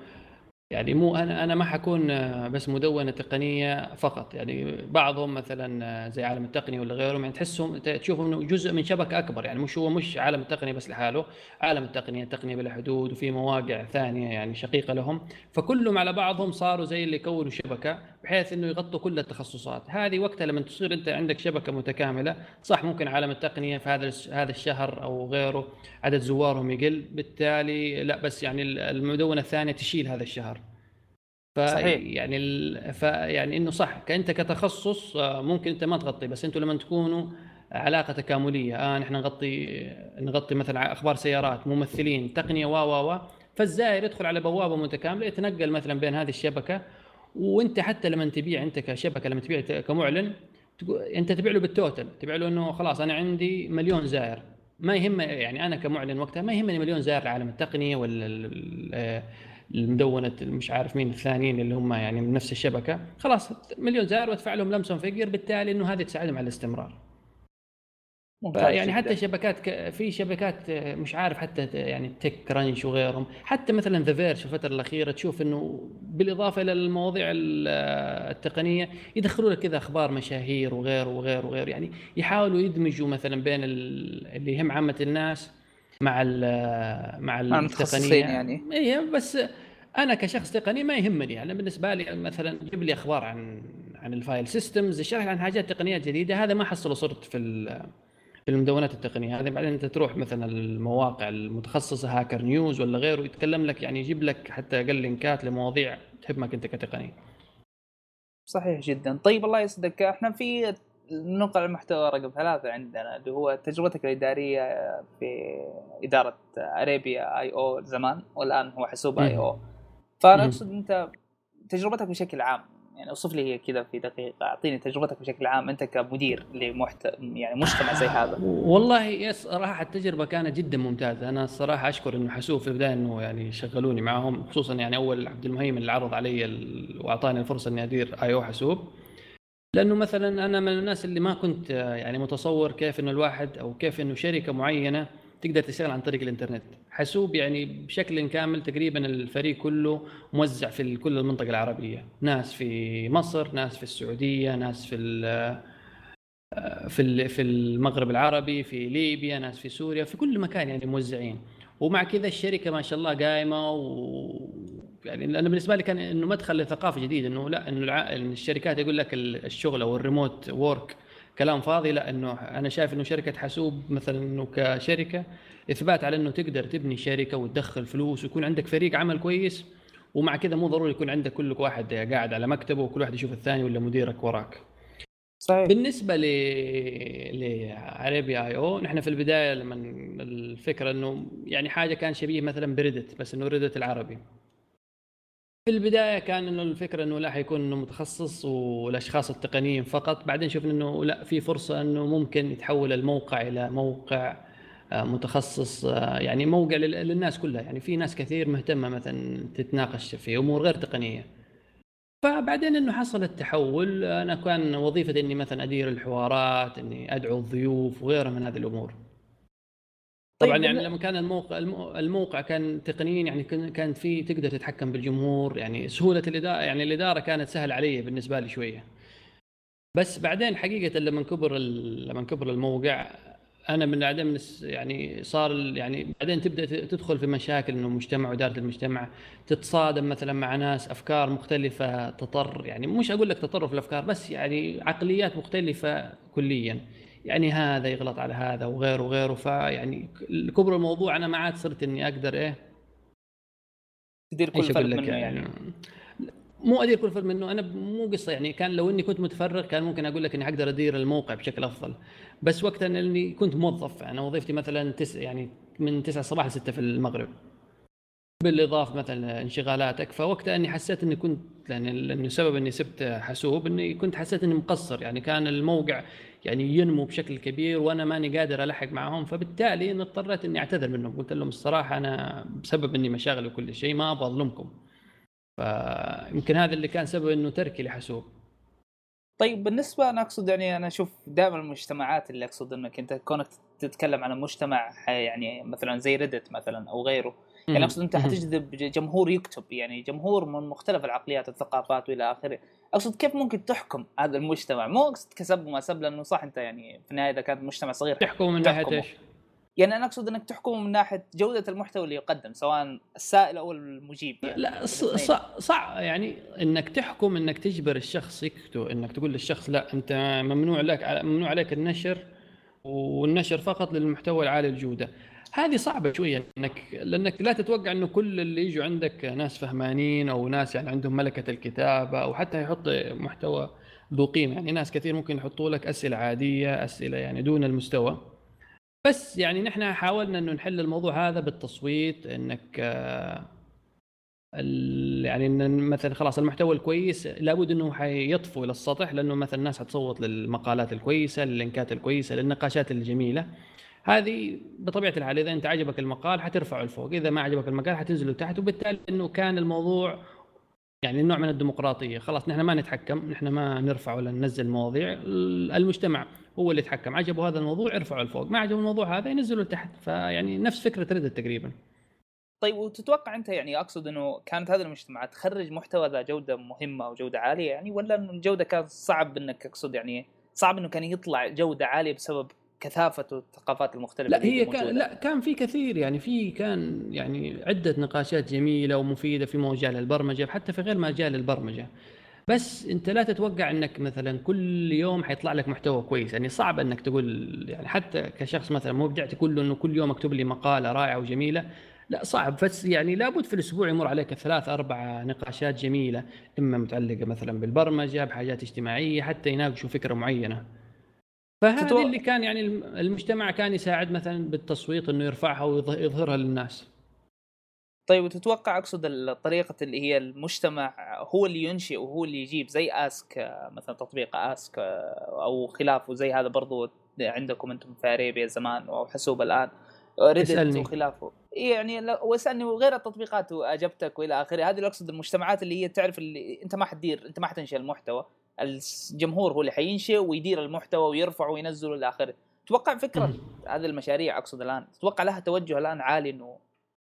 B: مو أنا أنا ما حكون بس مدونة تقنية فقط. يعني بعضهم مثلا زي عالم التقنيه ولا غيرهم يعني تحسهم تشوفهم إنه جزء من شبكة أكبر. يعني مش هو مش عالم التقنيه بس لحاله. عالم التقنيه التقنيه بلا حدود وفي مواقع ثانية يعني شقيقة لهم. فكلهم على بعضهم صاروا زي اللي يكونوا شبكة بحيث إنه يغطوا كل التخصصات. هذه وقتها لما تصير أنت عندك شبكة متكاملة صح ممكن عالم التقنيه في هذا هذا الشهر أو غيره عدد زوارهم يقل. بالتالي لا بس يعني المدونة الثانية تشيل هذا الشهر. صحيح. يعني ال... فيعني إنه صح. كأنت كتخصص آه، ممكن أنت ما تغطي بس أنتم لما تكونوا علاقة تكاملية آه نحن نغطي نغطي مثلا أخبار سيارات ممثلين تقنية و و و فالزائر يدخل على بوابة متكاملة يتنقل مثلا بين هذه الشبكة وأنت حتى لما تبيع أنت كشبكة لما تبيع كمعلن أنت تبيع له بالتوتل تبيع له إنه خلاص أنا عندي مليون زائر. ما يهم يعني أنا كمعلن وقتها ما يهمني مليون زائر لعالم التقنية ولا آه، المدونة مش عارف مين الثانيين اللي هم يعني من نفس الشبكة. خلاص مليون زائر وادفع لهم لمسون figure بالتالي إنه هذه تساعدهم على الاستمرار. يعني حتى شبكات ك... في شبكات مش عارف حتى يعني TechCrunch وغيرهم. حتى مثلا The Verge الفترة الأخيرة تشوف إنه بالإضافة إلى المواضيع التقنية يدخلوا لك كذا أخبار مشاهير وغيره وغيره وغيره يعني يحاولوا يدمجوا مثلا بين اللي يهم عامة الناس مع ال مع التقنية. يعني. اي بس أنا كشخص تقني ما يهمني. يعني بالنسبة لي مثلا جيب لي أخبار عن عن ال file systems اشرح عن حاجات تقنيات جديدة هذا ما حصله صرت في في المدونات التقنية. هذه بعدين أنت تروح مثلا المواقع المتخصصة Hacker News ولا غيره يتكلم لك يعني يجيب لك حتى أقل لينكات لمواضيع تهمك أنت كتقني.
A: صحيح جدا. طيب الله يسعدك. إحنا في نقل المحتوى رقم ثلاثة عندنا اللي هو تجربتك الإدارية في إدارة أريبيا آي أو زمان والآن هو حسوب آي أو. فأنا أقصد أنت تجربتك بشكل عام يعني أوصف لي هي كذا في دقيقة أعطيني تجربتك بشكل عام أنت كمدير لمحت يعني مجتمع زي هذا.
B: والله صراحة التجربة كانت جدا ممتازة. أنا الصراحة أشكر إنه حسوب في البداية إنه يعني شغلوني معهم خصوصا يعني أول عبد المهيمن اللي عرض علي وأعطاني الفرصة إني أدير آي أو حسوب لأنه مثلا أنا من الناس اللي ما كنت يعني متصور كيف إنه الواحد أو كيف إنه شركة معينة تقدر تشتغل عن طريق الإنترنت. حاسوب يعني بشكل كامل تقريبا الفريق كله موزع في كل المنطقة العربية. ناس في مصر ناس في السعودية ناس في في في المغرب العربي في ليبيا ناس في سوريا في كل مكان يعني موزعين. ومع كذا الشركة ما شاء الله قايمة و يعني أنا بالنسبة لي كان إنه مدخل لثقافة جديدة إنه لا إنه الشركات يقول لك الشغل أو الريموت وورك كلام فاضي لا إنه أنا شايف إنه شركة حاسوب مثلا إنه كشركة إثبات على إنه تقدر تبني شركة وتدخل فلوس ويكون عندك فريق عمل كويس ومع كذا مو ضروري يكون عندك كل واحد قاعد على مكتبه وكل واحد يشوف الثاني ولا مديرك وراك. صحيح بالنسبة ل لعربي آي أو نحن في البداية لما الفكرة إنه يعني حاجة كان شبيه مثلا بريدت بس إنه ريدت العربي في البداية كان إنه الفكرة إنه لا حيكون إنه متخصص والأشخاص التقنيين فقط. بعدين شفنا إنه لا في فرصة إنه ممكن يتحول الموقع إلى موقع آه، متخصص آه، يعني موقع للناس كلها. يعني في ناس كثير مهتمة مثلا تتناقش في امور غير تقنية. فبعدين إنه حصل التحول. أنا كان وظيفتي إني مثلا أدير الحوارات إني أدعو الضيوف وغيرها من هذه الأمور. طبعا طيب يعني لما كان الموقع الموقع كان تقنيا يعني كانت في تقدر تتحكم بالجمهور يعني سهولة الاداره يعني الإدارة كانت سهل علي بالنسبة لي شوية. بس بعدين حقيقة لما كبر لما كبر الموقع أنا من بعدين يعني صار يعني بعدين تبدأ تدخل في مشاكل إنه مجتمع وإدارة المجتمع تتصادم مثلا مع ناس أفكار مختلفة تطر يعني مش أقول لك تطرف الأفكار بس يعني عقليات مختلفة كليا. يعني هذا يغلط على هذا وغيره وغيره. فيعني كبر الموضوع أنا ما عاد صرت إني أقدر إيه.
A: تدير كل فرد منه يعني, يعني؟
B: مو أدير كل فرد منه أنا مو قصة يعني. كان لو إني كنت متفرغ كان ممكن أقول لك إني أقدر أدير الموقع بشكل أفضل. بس وقتها إني كنت موظف أنا وظيفتي مثلا تس يعني من 9 الصباح ل 6 في المغرب. بالإضافة مثلا انشغالاتك فوقتها إني حسيت إني كنت يعني لأنه سبب إني سبت حاسوب إني كنت حسيت إني مقصر. يعني كان الموقع يعني ينمو بشكل كبير وأنا ماني قادر ألحق معهم فبالتالي اضطريت إني أعتذر منهم. قلت لهم الصراحة أنا بسبب إني مشاغل وكل شيء ما أبغى أظلمكم. فيمكن هذا اللي كان سبب إنه تركي لحاسوب
A: طيب بالنسبة أنا أقصد يعني أنا أشوف دائما المجتمعات اللي أقصد إنك أنت كونك تتكلم عن مجتمع يعني مثلا زي ريدت مثلا أو غيره يعني أقصد أنت حتجذب جمهور يكتب يعني جمهور من مختلف العقليات والثقافات وإلى آخره. أقصد كيف ممكن تحكم هذا المجتمع؟ مو أقصد كسب وما سب لأنه صح أنت يعني في النهاية إذا كان مجتمع صغير
B: تحكم من ناحية إيش؟
A: يعني أنا أقصد إنك تحكم من ناحية جودة المحتوى اللي يقدم سواء السائل أو المجيب. يعني
B: لا صعب. يعني إنك تحكم إنك تجبر الشخص يكتب إنك تقول للشخص لا أنت ممنوع لك ممنوع عليك النشر والنشر فقط للمحتوى العالي الجودة. هذه صعبة شوية انك لأنك لا تتوقع إنه كل اللي يجوا عندك ناس فهمانين أو ناس يعني عندهم ملكة الكتابة أو حتى يحط محتوى ذو قيمة. يعني ناس كثير ممكن يحطوا لك أسئلة عادية أسئلة يعني دون المستوى. بس يعني نحن حاولنا إنه نحل الموضوع هذا بالتصويت إنك يعني إن مثلا خلاص المحتوى الكويس لابد إنه حيطفو إلى السطح لأنه مثلا الناس حتصوت للمقالات الكويسة لللينكات الكويسة للنقاشات الجميلة. هذه بطبيعة الحال إذا أنت عجبك المقال حترفعه لفوق إذا ما عجبك المقال حتنزله تحت وبالتالي إنه كان الموضوع يعني نوع من الديمقراطية. خلاص نحن ما نتحكم نحن ما نرفع ولا ننزل مواضيع المجتمع هو اللي يتحكم. عجبه هذا الموضوع ارفعه لفوق. ما عجبه الموضوع هذا ينزله لتحت. فيعني نفس فكرة ريدت تقريبا.
A: طيب وتتوقع أنت يعني أقصد إنه كانت هذه المجتمعات تخرج محتوى ذا جودة مهمة أو جودة عالية يعني ولا الجودة كانت صعب إنك أقصد يعني صعب إنه كان يطلع جودة عالية بسبب كثافة الثقافات المختلفة
B: لا هي كان لا كان في كثير يعني في كان يعني عدة نقاشات جميلة ومفيدة في مجال البرمجه حتى في غير مجال البرمجة. بس أنت لا تتوقع إنك مثلا كل يوم حيطلع لك محتوى كويس. يعني صعب إنك تقول يعني حتى كشخص مثلا مبدع تقول له إنه كل يوم أكتب لي مقالة رائعة وجميلة لا صعب. بس يعني لابد في الأسبوع يمر عليك ثلاث أربع نقاشات جميلة إما متعلقة مثلا بالبرمجة بحاجات اجتماعية حتى يناقشوا فكرة معينة. فهذه تتو... اللي كان يعني المجتمع كان يساعد مثلا بالتصويت إنه يرفعها ويظهرها للناس.
A: طيب وتتوقع أقصد الطريقة اللي هي المجتمع هو اللي ينشئ وهو اللي يجيب زي آسك مثلا تطبيق آسك أو خلافه زي هذا برضو عندكم أنتم في اريبيا زمان أو حسوب الآن. ريدت وخلافه. يعني واسألني وغير التطبيقات وأجبتك وإلى آخره. هذه اللي أقصد المجتمعات اللي هي تعرف اللي أنت ما حتدير أنت ما حتنشئ المحتوى. الجمهور هو اللي حينشئ ويدير المحتوى ويرفعه وينزله إلى اخره تتوقع فكرة هذه المشاريع أقصد الآن تتوقع لها توجه الآن عالي إنه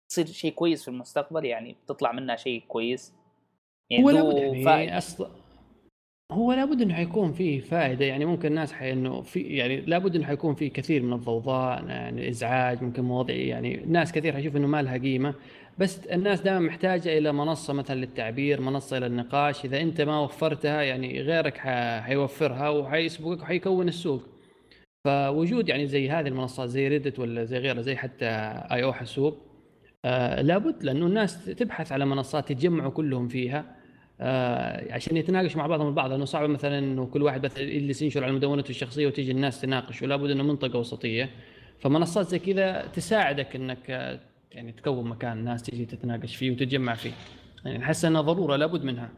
A: تصير شيء كويس في المستقبل؟ يعني تطلع منها شيء كويس؟
B: يعني هو لابد يعني. أصلا هو لابد إنه حيكون فيه فائدة. يعني ممكن الناس حي إنه في يعني لابد إنه حيكون فيه كثير من الضوضاء يعني إزعاج ممكن مواضيع. يعني ناس كثير حيشوف إنه ما لها قيمة. بس الناس دائما محتاجة إلى منصة مثلا للتعبير منصة للنقاش إذا أنت ما وفرتها يعني غيرك حيوفرها وحيسبقك وحيكون السوق. فوجود يعني زي هذه المنصات زي ريدت ولا زي غيرها زي حتى اي أو حاسوب آه لابد لأنه الناس تبحث على منصات يتجمعوا كلهم فيها آه عشان يتناقشوا مع بعضهم البعض. لأنه صعب مثلا إنه كل واحد مثلا يجلس ينشر على مدونته الشخصية وتيجي الناس تناقش ولابد إنه منطقة وسطية. فمنصات زي كذا تساعدك إنك يعني تكون مكان الناس تيجي تتناقش فيه وتتجمع فيه. يعني أحس إنها ضرورة لابد منها.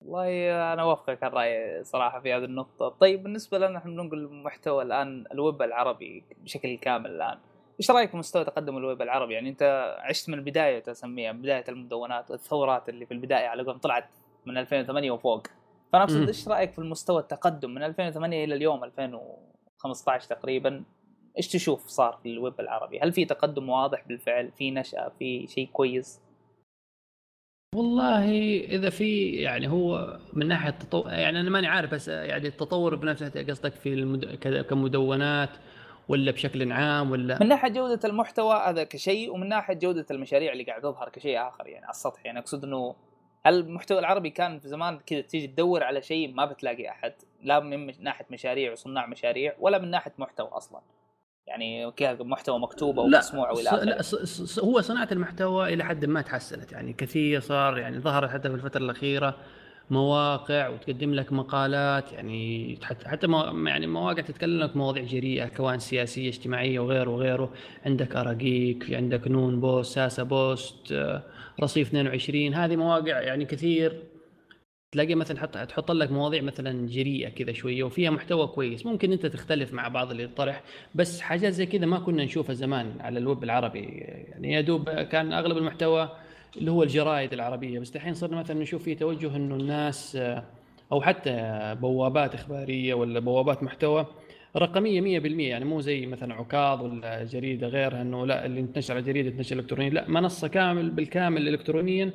A: والله أنا أوافقك الرأي صراحة في هذه النقطة. طيب بالنسبة لنا إحنا بنقول محتوى الآن الويب العربي بشكل كامل الآن. إيش رأيك في مستوى تقدم الويب العربي؟ يعني أنت عشت من البداية تسميها بداية المدونات الثورات اللي في البداية على قولهم طلعت من 2008 وفوق. فأنا أقصد إيش رأيك في المستوى التقدم من 2008 إلى اليوم 2015 تقريبا؟ إيش تشوف صار في الويب العربي؟ هل في تقدم واضح بالفعل؟ في نشأة؟ في شيء كويس؟
B: والله إذا في يعني هو من ناحية التطور يعني أنا ماني عارف بس يعني التطور بنفسه قصدك في المد... كمدونات ولا بشكل عام ولا؟
A: من ناحية جودة المحتوى هذا كشيء ومن ناحية جودة المشاريع اللي قاعد تظهر كشيء آخر يعني على السطح. يعني أقصد إنه هل المحتوى العربي كان في زمان كذا تيجي تدور على شيء ما بتلاقي أحد؟ لا من ناحية مشاريع وصناع مشاريع ولا من ناحية محتوى أصلا. يعني محتوى مكتوب أو مسموع أو إلى
B: آخره؟ لا هو صناعة المحتوى إلى حد ما تحسنت يعني كثير صار يعني ظهرت حتى في الفترة الأخيرة مواقع وتقدم لك مقالات يعني حتى يعني مواقع تتكلم لك مواضيع جريئة كانت سياسية اجتماعية وغيره وغيره. عندك أراجيك عندك نون بوست ساسا بوست آه، رصيف 22 هذه مواقع يعني كثير تلاقي مثلا حط تحط لك مواضيع مثلا جريئة كذا شوية وفيها محتوى كويس. ممكن أنت تختلف مع بعض اللي يطرح بس حاجات زي كذا ما كنا نشوفها زمان على الويب العربي. يعني يا دوب كان أغلب المحتوى اللي هو الجرايد العربية بس الحين صرنا مثلا نشوف في توجه إنه الناس أو حتى بوابات إخبارية ولا بوابات محتوى رقمية 100% يعني مو زي مثلا عكاظ ولا جريدة غيرها إنه لا اللي تنشر على جريدة تنشر الكترونيا. لا منصة كامل بالكامل الكترونيا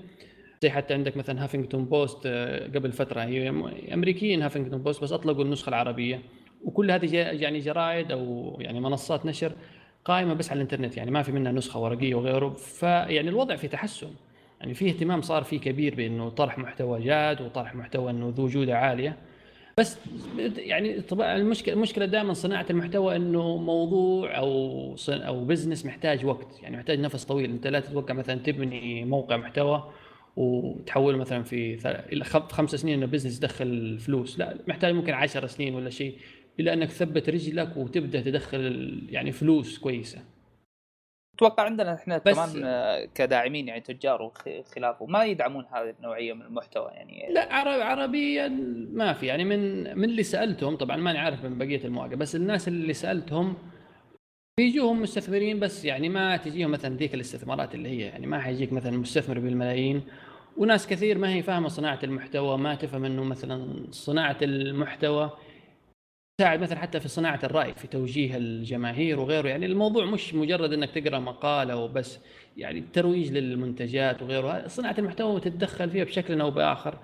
B: زي حتى عندك مثلا هافنجتون بوست آه، قبل فترة هي أمريكيين هافنجتون بوست بس أطلقوا النسخة العربية. وكل هذه يعني جرائد أو يعني منصات نشر قائمة بس على الإنترنت يعني ما في منها نسخة ورقية وغيره. فيعني الوضع في تحسن. يعني في اهتمام صار فيه كبير بأنه طرح محتوى جاد وطرح محتوى أنه ذو جودة عالية. بس يعني طبعا المشكلة المشكلة دائما صناعة المحتوى أنه موضوع أو أو business محتاج وقت. يعني محتاج نفس طويل. أنت لا تتوقع مثلا تبني موقع محتوى وتحول مثلا في خمس سنين إنه بزنس يدخل فلوس لا محتاج ممكن عشر سنين ولا شيء إلى إنك تثبت رجلك وتبدأ تدخل يعني فلوس كويسة.
A: أتوقع عندنا إحنا كمان كداعمين يعني تجار وخلافه ما يدعمون هذه النوعية من المحتوى يعني.
B: لا عرب عربيا ما في يعني من من اللي سألتهم طبعا ماني عارف من بقية المواقع بس الناس اللي سألتهم بيجوهم مستثمرين بس يعني ما تجيهم مثلا ذيك الاستثمارات اللي هي يعني ما حيجيك مثلا مستثمر بالملايين. وناس كثير ما هي فاهمة صناعة المحتوى ما تفهم إنه مثلا صناعة المحتوى تساعد مثلا حتى في صناعة الرأي في توجيه الجماهير وغيره. يعني الموضوع مش مجرد إنك تقرأ مقالة وبس يعني الترويج للمنتجات وغيره صناعة المحتوى تتدخل فيها بشكل أو بآخر.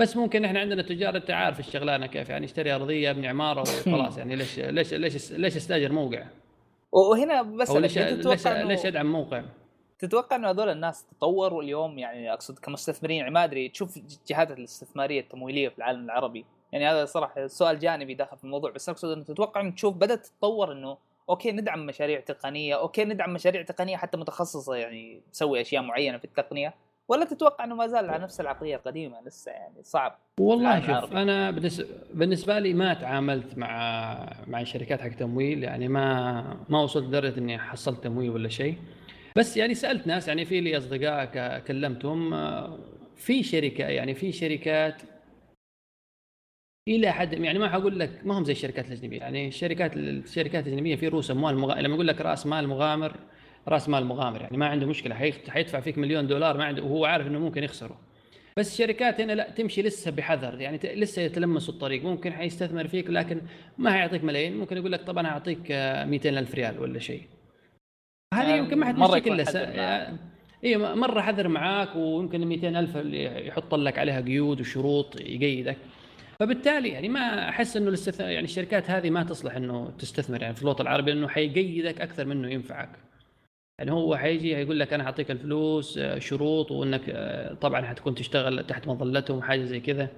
B: بس ممكن إحنا عندنا تجار انت عارف الشغلانة كيف يعني اشتري أرضية أبني عمارة وخلاص. يعني ليش ليش ليش ليش أستأجر موقع؟
A: وهنا بس
B: ليش ليش, ليش أدعم موقع؟
A: تتوقع إنه هذول الناس تطوروا اليوم؟ يعني أقصد كمستثمرين يعني ما أدري تشوف الجهات الاستثمارية التمويلية في العالم العربي. يعني هذا صراحة سؤال جانبي داخل في الموضوع بس أقصد إنه تتوقع إنه تشوف بدأت تتطور إنه okay ندعم مشاريع تقنية okay ندعم مشاريع تقنية حتى متخصصة يعني تسوي أشياء معينة في التقنية. ولا تتوقع إنه ما زال على نفس العقلية القديمة لسه يعني صعب؟
B: والله شوف أنا بالنسبة لي ما تعاملت مع مع شركات حق تمويل يعني ما ما وصلت لدرجة إني حصلت تمويل ولا شيء. بس يعني سألت ناس يعني في لي أصدقاء كلمتهم في شركة يعني في شركات إلى حد يعني ما حقول لك ما هم زي الشركات الأجنبية. يعني الشركات الشركات الأجنبية في رؤوس أموال مغ... لما أقول لك رأس مال مغامر راس مال مغامر يعني ما عنده مشكلة حيدفع فيك مليون دولار ما عنده وهو عارف إنه ممكن يخسره. بس الشركات هنا لا تمشي لسه بحذر يعني لسه يتلمسوا الطريق. ممكن حيستثمر فيك لكن ما حيعطيك ملايين. ممكن يقول لك طبعا أعطيك 200 ألف ريال ولا شيء. هذه آه، يمكن ما حتمشي كلها إي مرة حذر معاك ويمكن 200 ألف يحط لك عليها قيود وشروط يقيدك. فبالتالي يعني ما أحس إنه الاستث... يعني الشركات هذه ما تصلح إنه تستثمر. يعني في الوطن العربي لأنه حيقيدك أكثر منه ينفعك. يعني هو حيجي يقول لك أنا حاعطيك الفلوس آه، شروط وإنك طبعا حتكون تشتغل تحت مظلتهم وحاجه زي كذا.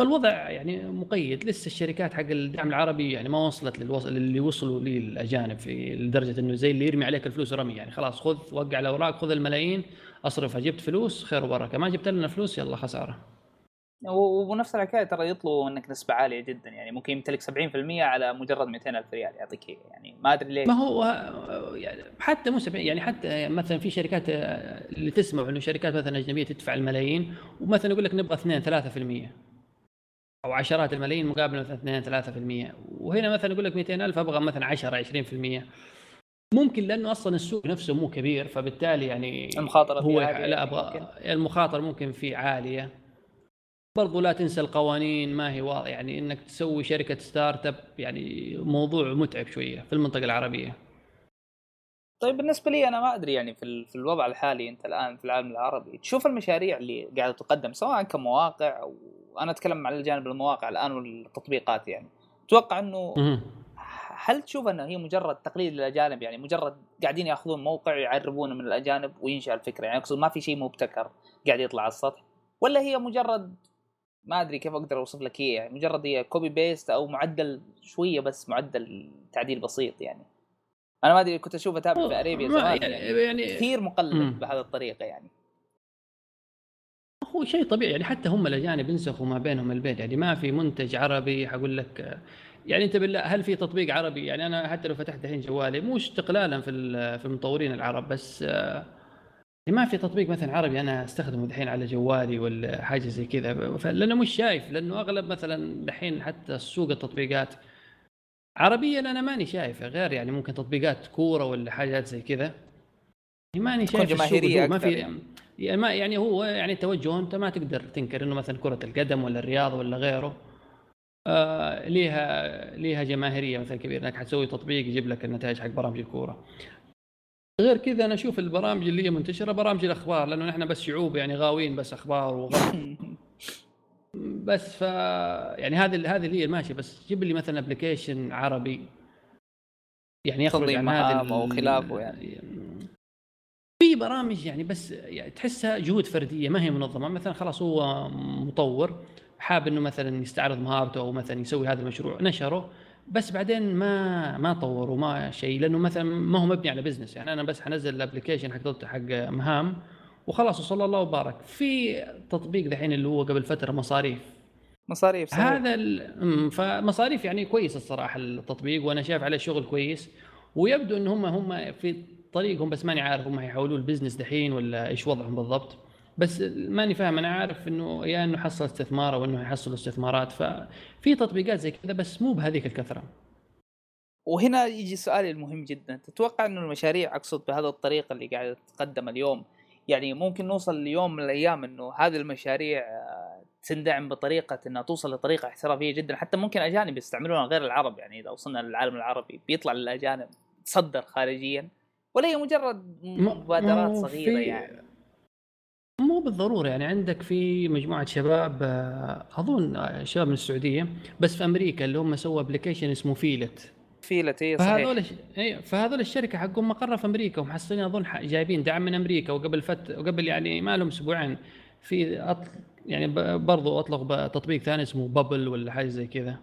B: فالوضع يعني مقيد. لسه الشركات حق الدعم العربي يعني ما وصلت للوصل اللي وصلوا لي الأجانب في لدرجة إنه زي اللي يرمي عليك الفلوس رمي. يعني خلاص خذ وقع الأوراق خذ الملايين اصرفها جبت فلوس خير وبركة. ما جبت لنا فلوس يلا خسارة.
A: ونفس الحكاية ترى يطلبوا منك نسبة عالية جدا يعني ممكن يمتلك 70% على مجرد 200 ألف ريال يعطيك يعني ما أدري ليش.
B: ما هو يعني حتى مو 70 يعني حتى مثلا في شركات اللي تسمع إنه شركات مثلا أجنبية تدفع الملايين ومثلا يقول لك نبغى 2 3% أو عشرات الملايين مقابل مثلا 2 3% وهنا مثلا يقول لك 200000 أبغى مثلا 10 20% ممكن لأنه أصلا السوق نفسه مو كبير فبالتالي يعني
A: المخاطرة
B: هو لا أبغى المخاطرة ممكن فيه عالية. برضو لا تنسى القوانين ما هي واضحه يعني إنك تسوي شركة startup يعني موضوع متعب شوية في المنطقة العربية.
A: طيب بالنسبة لي أنا ما أدري يعني في, في الوضع الحالي أنت الآن في العالم العربي تشوف المشاريع اللي قاعدة تقدم سواء كمواقع أو أنا أتكلم على الجانب المواقع الآن والتطبيقات يعني أتوقع إنه هل تشوف انها هي مجرد تقليد للأجانب؟ يعني مجرد قاعدين يأخذون موقع يعربونه من الأجانب وينشأ الفكرة يعني أقصد ما في شيء مبتكر قاعد يطلع على السطح؟ ولا هي مجرد ما أدري كيف أقدر أوصف لك هي يعني مجرد هي copy paste أو معدل شوية بس معدل تعديل بسيط يعني. أنا ما أدري كنت أشوف اتابع في أريبيا زمان يعني, يعني كثير مقلد بهذه الطريقة يعني.
B: هو شيء طبيعي يعني حتى هم الأجانب ينسخوا ما بينهم البيت يعني ما في منتج عربي حقول لك يعني أنت بالله هل في تطبيق عربي؟ يعني أنا حتى لو فتحت الحين جوالي مو استقلالا في في المطورين العرب بس ما في تطبيق مثلا عربي أنا أستخدمه الحين على جوالي ولا حاجة زي كذا لأنه مش شايف لأنه أغلب مثلا الحين حتى سوق التطبيقات عربيا أنا ماني شايفه غير يعني ممكن تطبيقات كورة ولا حاجات زي كذا. ماني شايف
A: جماهيرية
B: ما في يعني ما يعني هو يعني توجه أنت ما تقدر تنكر إنه مثلا كرة القدم ولا الرياض ولا غيره. آه ليها ليها جماهيرية مثلا كبيرة إنك حتسوي تطبيق يجيب لك النتائج حق برامج الكورة. غير كذا أنا أشوف البرامج اللي هي منتشرة برامج الأخبار لأنه نحن بس شعوب يعني غاويين بس أخبار وغرب بس ف يعني هذه هذه اللي هي ماشية بس جيب لي مثلا ابلكيشن عربي.
A: يعني يخرج عن هذا أو خلافه يعني.
B: في برامج يعني بس يعني تحسها جهود فردية ما هي منظمة. مثلا خلاص هو مطور حاب إنه مثلا يستعرض مهارته أو مثلا يسوي هذا المشروع نشره. بس بعدين ما ما طوروا ما شيء لأنه مثلا ما هو مبني على business يعني أنا بس حنزل ال application حق حق مهام وخلاص وصلى الله وبارك. في تطبيق دحين اللي هو قبل فترة مصاريف.
A: مصاريف
B: صحيح. هذا فمصاريف يعني كويس الصراحة التطبيق وأنا شايف عليه شغل كويس. ويبدو إن هم هم في طريقهم بس ماني عارف هم حيحولوا ال business دحين ولا إيش وضعهم بالضبط. بس ماني فاهم أنا عارف إنه يا إنه حصل استثمار أو إنه يحصل استثمارات ففي تطبيقات زي كذا بس مو بهذيك الكثرة.
A: وهنا يجي سؤالي المهم جدا. تتوقع إنه المشاريع أقصد بهذا الطريقة اللي قاعدة تتقدم اليوم يعني ممكن نوصل ليوم من الأيام إنه هذه المشاريع آه، تندعم بطريقة إنها توصل لطريقة احترافية جدا. حتى ممكن أجانب يستعملونها غير العرب يعني إذا وصلنا للعالم العربي بيطلع للأجانب تصدر خارجيا ولا هي مجرد مبادرات صغيرة يعني.
B: مو بالضرورة يعني عندك في مجموعة شباب آه، أظن آه، شباب من السعودية بس في أمريكا اللي هم سووا application اسمه فيلت
A: فيلت اي صحيح.
B: فهذول اي فهذول الشركة حقهم مقرها في أمريكا ومحصلين أظن جايبين دعم من أمريكا وقبل فت وقبل يعني ما لهم أسبوعين في أطل... يعني برضو أطلق تطبيق ثاني اسمه بابل ولا حاجة زي كذا.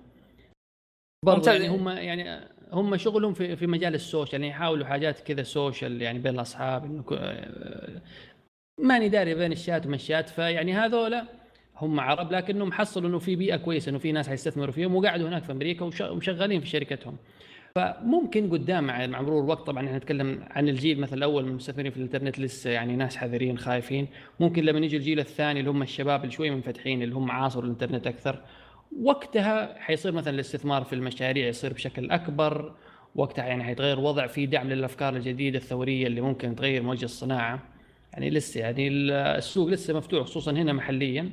B: برضو يعني هم يعني هم شغلهم في في مجال ال social يعني يحاولوا حاجات كذا social يعني بين الأصحاب إنه ماني داري بين الشات وما الشات فيعني هذولا هم عرب لكنهم حصلوا إنه في بيئة كويسة إنه في ناس حيستثمروا فيهم وقعدوا هناك في أمريكا وشغالين في شركتهم. فممكن قدام مع مرور الوقت طبعا إحنا نتكلم عن الجيل مثلا الأول من المستثمرين في الإنترنت لسه يعني ناس حذرين خايفين. ممكن لما يجي الجيل الثاني اللي هم الشباب اللي شوي منفتحين اللي هم عاصروا الإنترنت أكثر وقتها حيصير مثلا الاستثمار في المشاريع يصير بشكل أكبر وقتها يعني حيتغير وضع في دعم للأفكار الجديدة الثورية اللي ممكن تغير موجة الصناعة. يعني لسه يعني السوق لسه مفتوح خصوصا هنا محليا.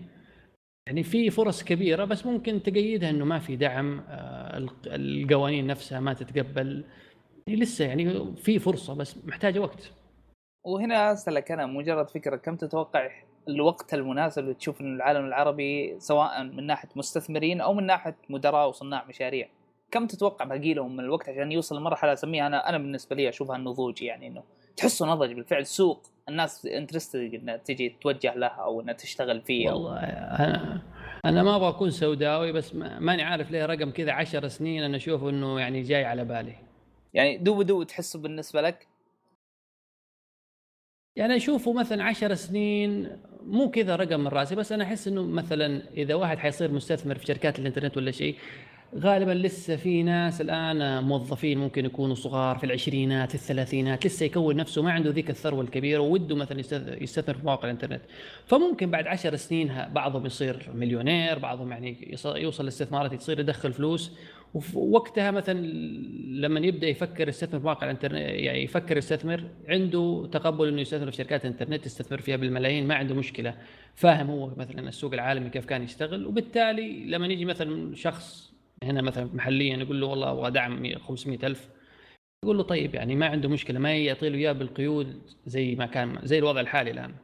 B: يعني في فرص كبيرة بس ممكن تقيدها إنه ما في دعم آه، القوانين نفسها ما تتقبل. يعني لسه يعني في فرصة بس محتاجة وقت.
A: وهنا أسألك أنا مجرد فكرة كم تتوقع الوقت المناسب اللي تشوف إن العالم العربي سواء من ناحية مستثمرين أو من ناحية مدراء وصناع مشاريع؟ كم تتوقع باقي لهم من الوقت عشان يوصل لمرحلة أسميها أنا أنا بالنسبة لي أشوفها النضوج يعني إنه تحسه نضج بالفعل. سوق الناس interested انها تجي توجه لها أو إنها تشتغل فيه
B: والله أنا أنا ما أبغى أكون سوداوي بس ماني عارف ليه رقم كذا عشر سنين أنا أشوف إنه يعني جاي على بالي.
A: يعني دو دو تحسه بالنسبة لك؟
B: يعني أشوفه مثلا عشر سنين مو كذا رقم من رأسي بس أنا أحس إنه مثلا إذا واحد حيصير مستثمر في شركات الإنترنت ولا شيء غالبا لسه في ناس الآن موظفين ممكن يكونوا صغار في العشرينات في الثلاثينات لسه يكون نفسه ما عنده ذيك الثروة الكبيرة ووده مثلا يستثمر في مواقع الإنترنت. فممكن بعد عشر سنين بعضهم يصير مليونير بعضهم يعني يوصل لاستثمارات يصير يدخل فلوس. ووقتها مثلا لما يبدأ يفكر يستثمر في مواقع الانترنت يعني يفكر يستثمر عنده تقبل إنه يستثمر في شركات الانترنت يستثمر فيها بالملايين ما عنده مشكلة. فاهم هو مثلا السوق العالمي كيف كان يشتغل. وبالتالي لما يجي مثلا شخص هنا مثلا محليا يقول له والله أبغى دعم 500000 يقول له طيب يعني ما عنده مشكلة ما يعطي له اياه بالقيود زي ما كان زي الوضع الحالي الآن.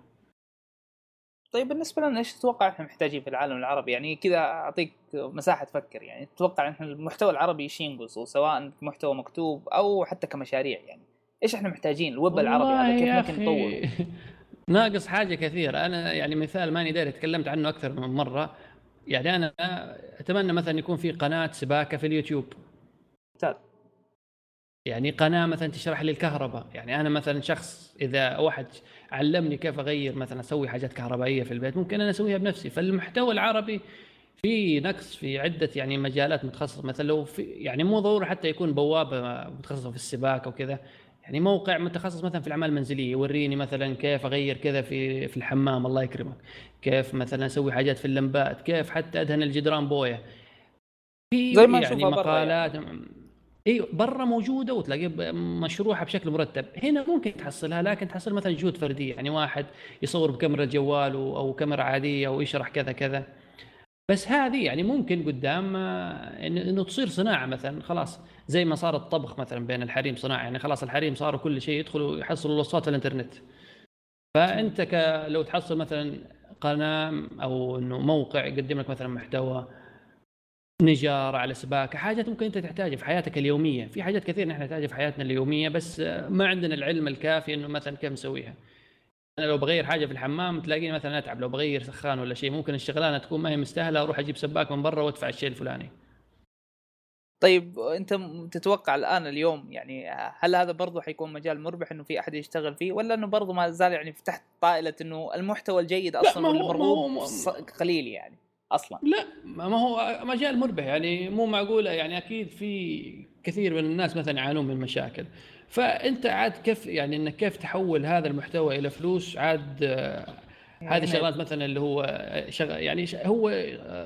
A: طيب بالنسبة لنا إيش تتوقع إحنا محتاجين في العالم العربي؟ يعني كذا أعطيك مساحة تفكر يعني تتوقع إن المحتوى العربي إيش ينقص؟ سواء محتوى مكتوب أو حتى كمشاريع يعني. إيش إحنا محتاجين؟ الويب العربي هذا كيف ممكن نطور
B: ناقص حاجة كثيرة. أنا يعني مثال ماني داري تكلمت عنه أكثر من مرة. يعني أنا أتمنى مثلا يكون في قناة سباكة في اليوتيوب.
A: ممتاز
B: يعني قناة مثلا تشرح لي الكهرباء. يعني أنا مثلا شخص إذا واحد علمني كيف أغير مثلا أسوي حاجات كهربائية في البيت ممكن أنا أسويها بنفسي. فالمحتوى العربي في نقص في عدة يعني مجالات متخصصة. مثلا لو في يعني مو ضروري حتى يكون بوابة متخصصة في السباكة وكذا. يعني موقع متخصص مثلا في الأعمال المنزلية يوريني مثلا كيف أغير كذا في في الحمام الله يكرمك. كيف مثلا أسوي حاجات في اللمبات كيف حتى أدهن الجدران بويه. في زي ما يعني مقالات يعني. إيوه برا موجودة وتلاقيها مشروحة بشكل مرتب. هنا ممكن تحصلها لكن تحصل مثلا جهود فردية. يعني واحد يصور بكاميرا جواله أو كاميرا عادية ويشرح كذا كذا. بس هذه يعني ممكن قدام آه، إنه تصير صناعة مثلا خلاص زي ما صار الطبخ مثلا بين الحريم صناعة يعني خلاص الحريم صاروا كل شيء يدخلوا يحصلوا الوصفات الإنترنت. فأنت ك لو تحصل مثلا قناة أو إنه موقع يقدم لك مثلا محتوى نجارة على سباكة حاجات ممكن أنت تحتاجها في حياتك اليومية. في حاجات كثير نحن نحتاجها في حياتنا اليومية بس ما عندنا العلم الكافي أنه مثلا كيف نسويها. أنا لو بغير حاجة في الحمام تلاقيني مثلا أتعب لو بغير سخان ولا شيء ممكن الشغلانة تكون ما هي مستاهلة أروح أجيب سباك من برا وأدفع الشيء الفلاني.
A: طيب أنت تتوقع الآن اليوم يعني هل هذا برضه حيكون مجال مربح إنه في أحد يشتغل فيه ولا إنه برضه ما زال يعني تحت طائلة إنه المحتوى الجيد أصلا والمرغوب قليل يعني أصلا؟
B: لا ما هو مجال مربح يعني مو معقولة يعني أكيد في كثير من الناس مثلا يعانون من مشاكل. فأنت عاد كيف يعني إنك كيف تحول هذا المحتوى إلى فلوس؟ عاد آه، هذه يعني شغلات مثلا اللي هو شغل يعني هو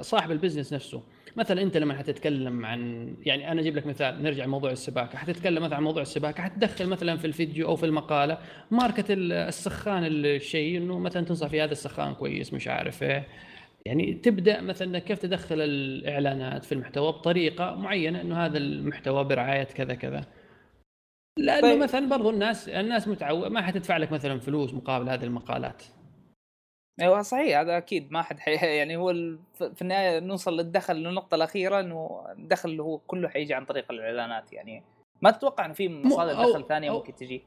B: صاحب البزنس نفسه. مثلا أنت لما حتتكلم عن يعني أنا أجيب لك مثال نرجع لموضوع السباكة. حتتكلم مثلا عن موضوع السباكة حتدخل مثلا في الفيديو أو في المقالة ماركة السخان الشيء إنه مثلا تنصح في هذا السخان كويس مش عارف إيه. يعني تبدأ مثلا كيف تدخل الإعلانات في المحتوى بطريقة معينة إنه هذا المحتوى برعاية كذا كذا. لأنه طيب. مثلا برضو الناس الناس متعود ما حتدفع لك مثلا فلوس مقابل هذه المقالات.
A: أيوه صحيح هذا أكيد ما حد حي... يعني هو في النهاية نوصل للدخل للنقطة الأخيرة إنه الدخل اللي هو كله حيجي عن طريق الإعلانات يعني ما تتوقع إنه في مصادر دخل ثانية ممكن تجي؟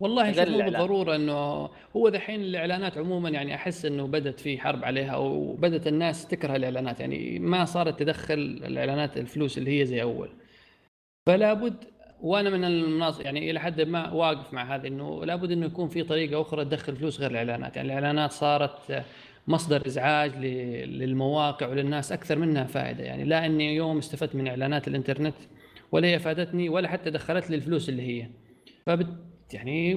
B: والله شوف مو بالضرورة إنه هو دحين الإعلانات عموما يعني أحس إنه بدأت في حرب عليها أو بدات الناس تكره الإعلانات يعني ما صارت تدخل الإعلانات الفلوس اللي هي زي أول. فلا بد وأنا من المناص يعني إلى حد ما واقف مع هذا إنه لابد إنه يكون في طريقة أخرى تدخل فلوس غير الإعلانات، يعني الإعلانات صارت مصدر إزعاج للمواقع وللناس أكثر منها فائدة، يعني لا إني يوم استفدت من إعلانات الإنترنت ولا هي فادتني ولا حتى دخلت لي الفلوس اللي هي. فبت يعني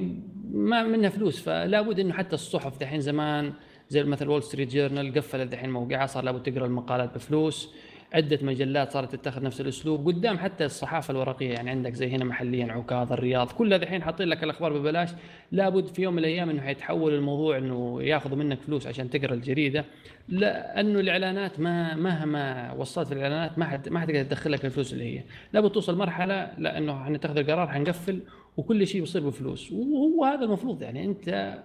B: ما منها فلوس. فلا بد إنه حتى الصحف دحين زمان زي مثل وول ستريت جورنال قفلت دحين موقعها صار لابد تقرأ المقالات بفلوس. عدة مجلات صارت تتخذ نفس الأسلوب قدام حتى الصحافة الورقية. يعني عندك زي هنا محليا عكاظ الرياض كلها دحين حاطين لك الأخبار ببلاش. لابد في يوم من الأيام إنه حيتحول الموضوع إنه ياخذوا منك فلوس عشان تقرأ الجريدة. لأنه الإعلانات ما مهما وصلت في الإعلانات ما حد ما حتقدر تدخل لك الفلوس اللي هي. لابد توصل مرحلة لأنه حنتخذ القرار حنقفل وكل شيء بيصير بفلوس. وهو هذا المفروض يعني أنت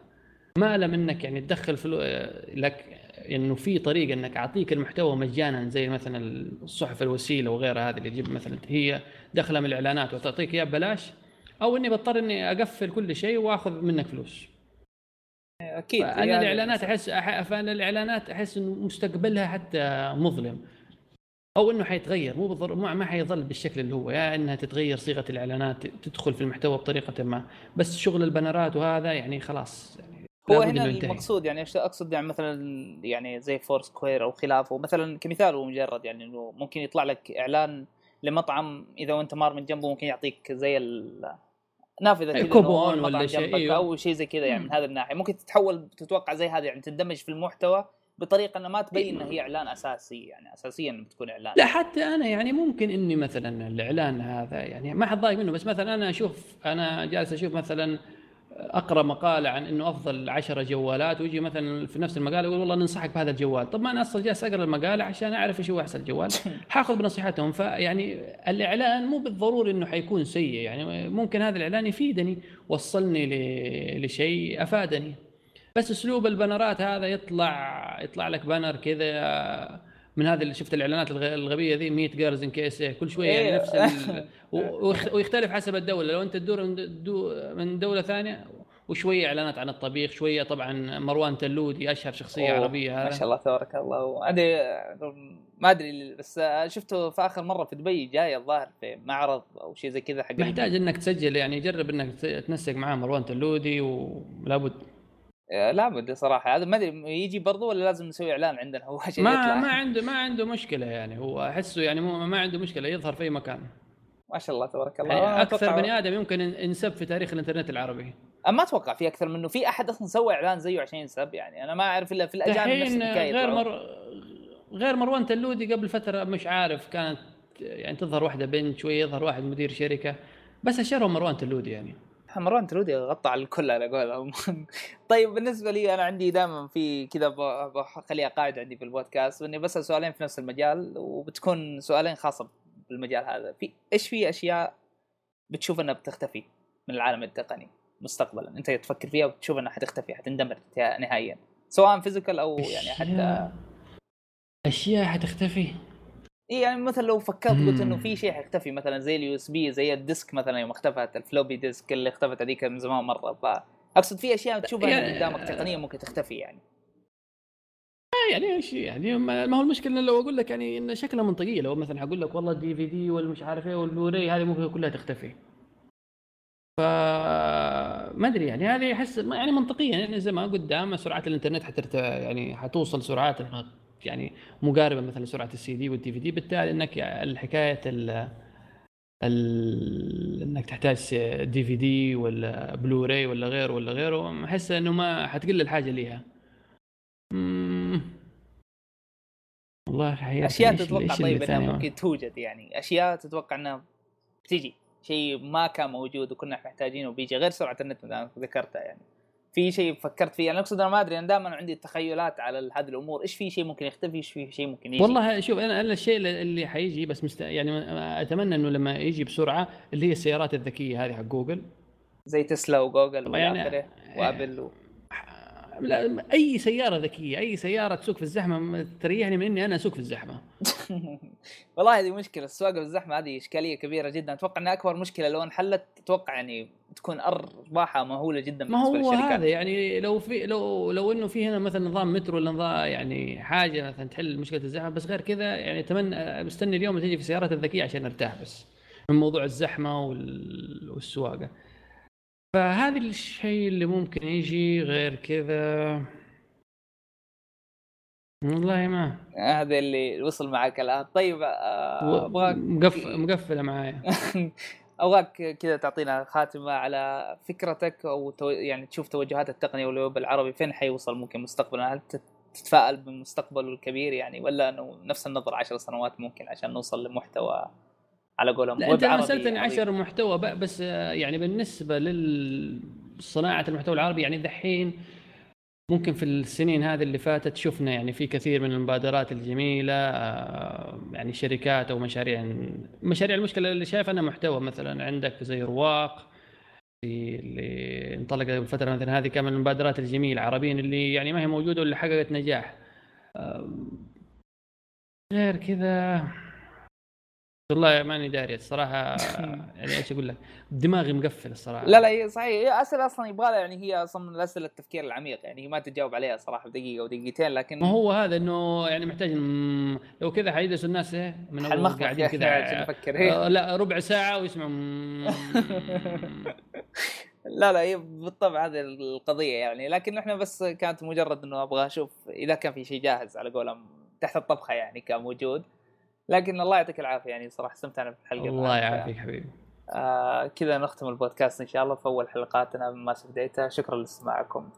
B: ما لم انك يعني تدخل فلو لك إنه في طريقة إنك أعطيك المحتوى مجانا زي مثلا الصحف الوسيلة وغيرها هذه اللي تجيب مثلا هي دخلة من الإعلانات وتعطيك اياه ببلاش أو إني بضطر إني أقفل كل شيء وأخذ منك فلوس.
A: أكيد
B: أنا يعني الإعلانات أحس فأنا الإعلانات أحس إنه مستقبلها حتى مظلم. أو إنه حيتغير مو بالضر... ما حيظل بالشكل اللي هو يا إنها تتغير صيغة الإعلانات تدخل في المحتوى بطريقة ما. بس شغل البنرات وهذا يعني خلاص يعني
A: هو هنا المقصود يعني أقصد؟ يعني مثلا يعني زي Foursquare أو خلافه. مثلا كمثال هو مجرد يعني إنه ممكن يطلع لك إعلان لمطعم إذا انت مار من جنبه ممكن يعطيك زي نافذة
B: كذا كوبون ولا شيء
A: أيوه. أو شيء زي كذا يعني من هذه الناحية. ممكن تتحول تتوقع زي هذا يعني تندمج في المحتوى بطريقة انها ما تبين انها هي إعلان أساسي يعني اساسيا بتكون إعلان.
B: لا حتى أنا يعني ممكن إني مثلا الإعلان هذا يعني ما حد ضايق منه بس مثلا أنا أشوف أنا جالس أشوف مثلا أقرأ مقالة عن إنه أفضل 10 جوالات ويجي مثلا في نفس المقالة يقول والله ننصحك بهذا الجوال. طب ما أنا أصلا جالس أقرأ المقالة عشان أعرف إيش هو أحسن جوال. حاخذ بنصيحتهم. فيعني الإعلان مو بالضروري إنه حيكون سيء. يعني ممكن هذا الإعلان يفيدني وصلني لشيء أفادني. بس أسلوب البنرات هذا يطلع يطلع لك banner كذا من هذه اللي شفت الإعلانات الغبية ذي 100 جيرز إن كيس كل شوية يعني إيه. نفس ال... ويختلف حسب الدولة لو أنت تدور من دولة ثانية وشوية إعلانات عن الطبيخ شوية طبعا مروان تلودي أشهر شخصية أوه. عربية
A: هذا ما شاء الله تبارك الله أدري ما أدري بس شفته في آخر مرة في دبي جاي الظاهر في معرض أو شيء زي كذا حق
B: محتاج إنك تسجل يعني جرب إنك تنسق معاه مروان تلودي ولابد
A: آه، لابد صراحة. هذا ما أدري يجي برضو ولا لازم نسوي اعلان عندنا؟ هو
B: ما يطلع. ما عنده ما عنده مشكلة يعني. هو أحسه يعني مو ما عنده مشكلة يظهر في أي مكان.
A: ما شاء الله تبارك الله.
B: يعني أكثر بني آدم يمكن ينسب في تاريخ الإنترنت العربي.
A: ما أتوقع في أكثر منه. في أحد أصلا سوى إعلان زيه عشان ينسب؟ يعني أنا ما أعرف إلا في الأجانب نفس الحكاية
B: غير مر... غير مروان تلودي قبل فترة مش عارف كانت يعني تظهر واحدة بنت شوية يظهر واحد مدير شركة. بس أشهرهم مروان تلودي يعني.
A: مروان ترودي غطى على الكل على قولهم طيب بالنسبة لي أنا عندي دائما في كذا بخليها قاعدة عندي في البودكاست إني بسأل سؤالين في نفس المجال وبتكون سؤالين خاصة بالمجال هذا. في إيش في أشياء بتشوف إنها بتختفي من العالم التقني مستقبلا؟ أنت تفكر فيها وتشوف إنها حتختفي حتندمر نهائيا. سواء physical أو يعني حتى
B: أشياء حتختفي؟
A: اي يعني مثلا لو فكرت قلت إنه في شيء حيختفي مثلا زي ال USB زي ال disk مثلا يوم اختفت ال floppy disk اللي اختفت هذيك من زمان مرة. فاقصد في أشياء تشوفها يعني قدامك تقنيا ممكن تختفي يعني.
B: آه، يعني إيش يعني ما هو المشكلة لو أقول لك يعني إن شكلها منطقية لو مثلا أقول لك والله ال DVD والمش عارف إيه والبلوري هذه ممكن كلها تختفي. ف ما أدري يعني هذه أحس يعني منطقيا يعني زي ما قدام سرعات الإنترنت حترت يعني حتوصل سرعات يعني مقاربة مثلا لسرعة ال CD وال DVD بالتالي إنك الحكاية ال ال إنك تحتاج DVD ولا بلوراي ولا غيره ولا غيره أحس إنه ما حتقل الحاجة ليها.
A: والله حقيقة أشياء تتوقع طيب إنها ممكن توجد يعني. أشياء تتوقع إنها تجي شيء ما كان موجود وكنا محتاجينه وبيجي غير سرعة النت ذكرتها يعني. في شيء فكرت فيه؟ أنا أقصد أنا ما أدري أنا دائما عندي تخيلات على هذه الأمور. إيش في شيء ممكن يختفي؟ إيش في شيء ممكن يجي؟
B: والله شوف أنا أنا الشيء اللي حيجي بس مست... يعني أتمنى إنه لما يجي بسرعة اللي هي السيارات الذكية هذه حق جوجل.
A: زي تسلا وجوجل يعني وآبل و...
B: لا أي سيارة ذكية أي سيارة تسوق في الزحمة تريحني من إني أنا أسوق في الزحمة.
A: والله هذه مشكلة السواقة في الزحمة هذه إشكالية كبيرة جدا. أتوقع إنها أكبر مشكلة لو انحلت أتوقع يعني تكون أرباحها مهولة جدا
B: ما هو هذا يعني لو في لو لو إنه في هنا مثلا نظام مترو ولا نظام يعني حاجة مثلا تحل مشكلة الزحمة بس غير كذا يعني أتمنى مستني اليوم تيجي في السيارات الذكيه عشان أرتاح بس من موضوع الزحمة والسواقة. فهذا الشيء اللي ممكن يجي غير كذا. والله ما.
A: هذا اللي وصل معك الآن. طيب
B: آه، أبغاك مقفل مقفلة معايا.
A: أبغاك كذا تعطينا خاتمة على فكرتك أو تو... يعني تشوف توجهات التقنية والويب العربي. فين حيوصل ممكن مستقبلا؟ هل تتفائل بالمستقبل الكبير يعني ولا إنه نفس النظر عشر سنوات ممكن عشان نوصل لمحتوى على قولهم
B: أنت ارسلتني 10 محتوى بس يعني بالنسبة لصناعه المحتوى العربي يعني دحين ممكن في السنين هذه اللي فاتت شفنا يعني في كثير من المبادرات الجميلة آه، يعني شركات أو مشاريع مشاريع. المشكلة اللي شايف أنا محتوى مثلا عندك زي رواق اللي انطلقت الفترة مثلا هذه كان من المبادرات الجميلة عربيين اللي يعني ما هي موجودة واللي حققت نجاح. غير كذا والله ماني داري الصراحة. يعني إيش أقول لك؟ دماغي مقفل الصراحة.
A: لا لا صحيح. هي اسئله أصلا يبغى لها يعني هي أصلا من الأسئلة التفكير العميق يعني هي ما تجاوب عليها صراحة بدقيقة أو دقيقتين لكن
B: ما هو هذا إنه يعني محتاج لو كذا حيجلسوا الناس إيه
A: من أول قاعدين كذا.
B: آه لا ربع ساعة ويسمعوا
A: لا لا هي بالطبع هذه القضية يعني. لكن إحنا بس كانت مجرد إنه أبغى أشوف إذا كان في شيء جاهز على قولهم تحت الطبخة يعني كان موجود لكن الله يعطيك العافية يعني صراحة استمتعنا في الحلقة
B: الله يعافيك حبيبي.
A: آه كذا نختم البودكاست إن شاء الله في أول حلقاتنا من ماسك ديتا شكرا لاستماعكم.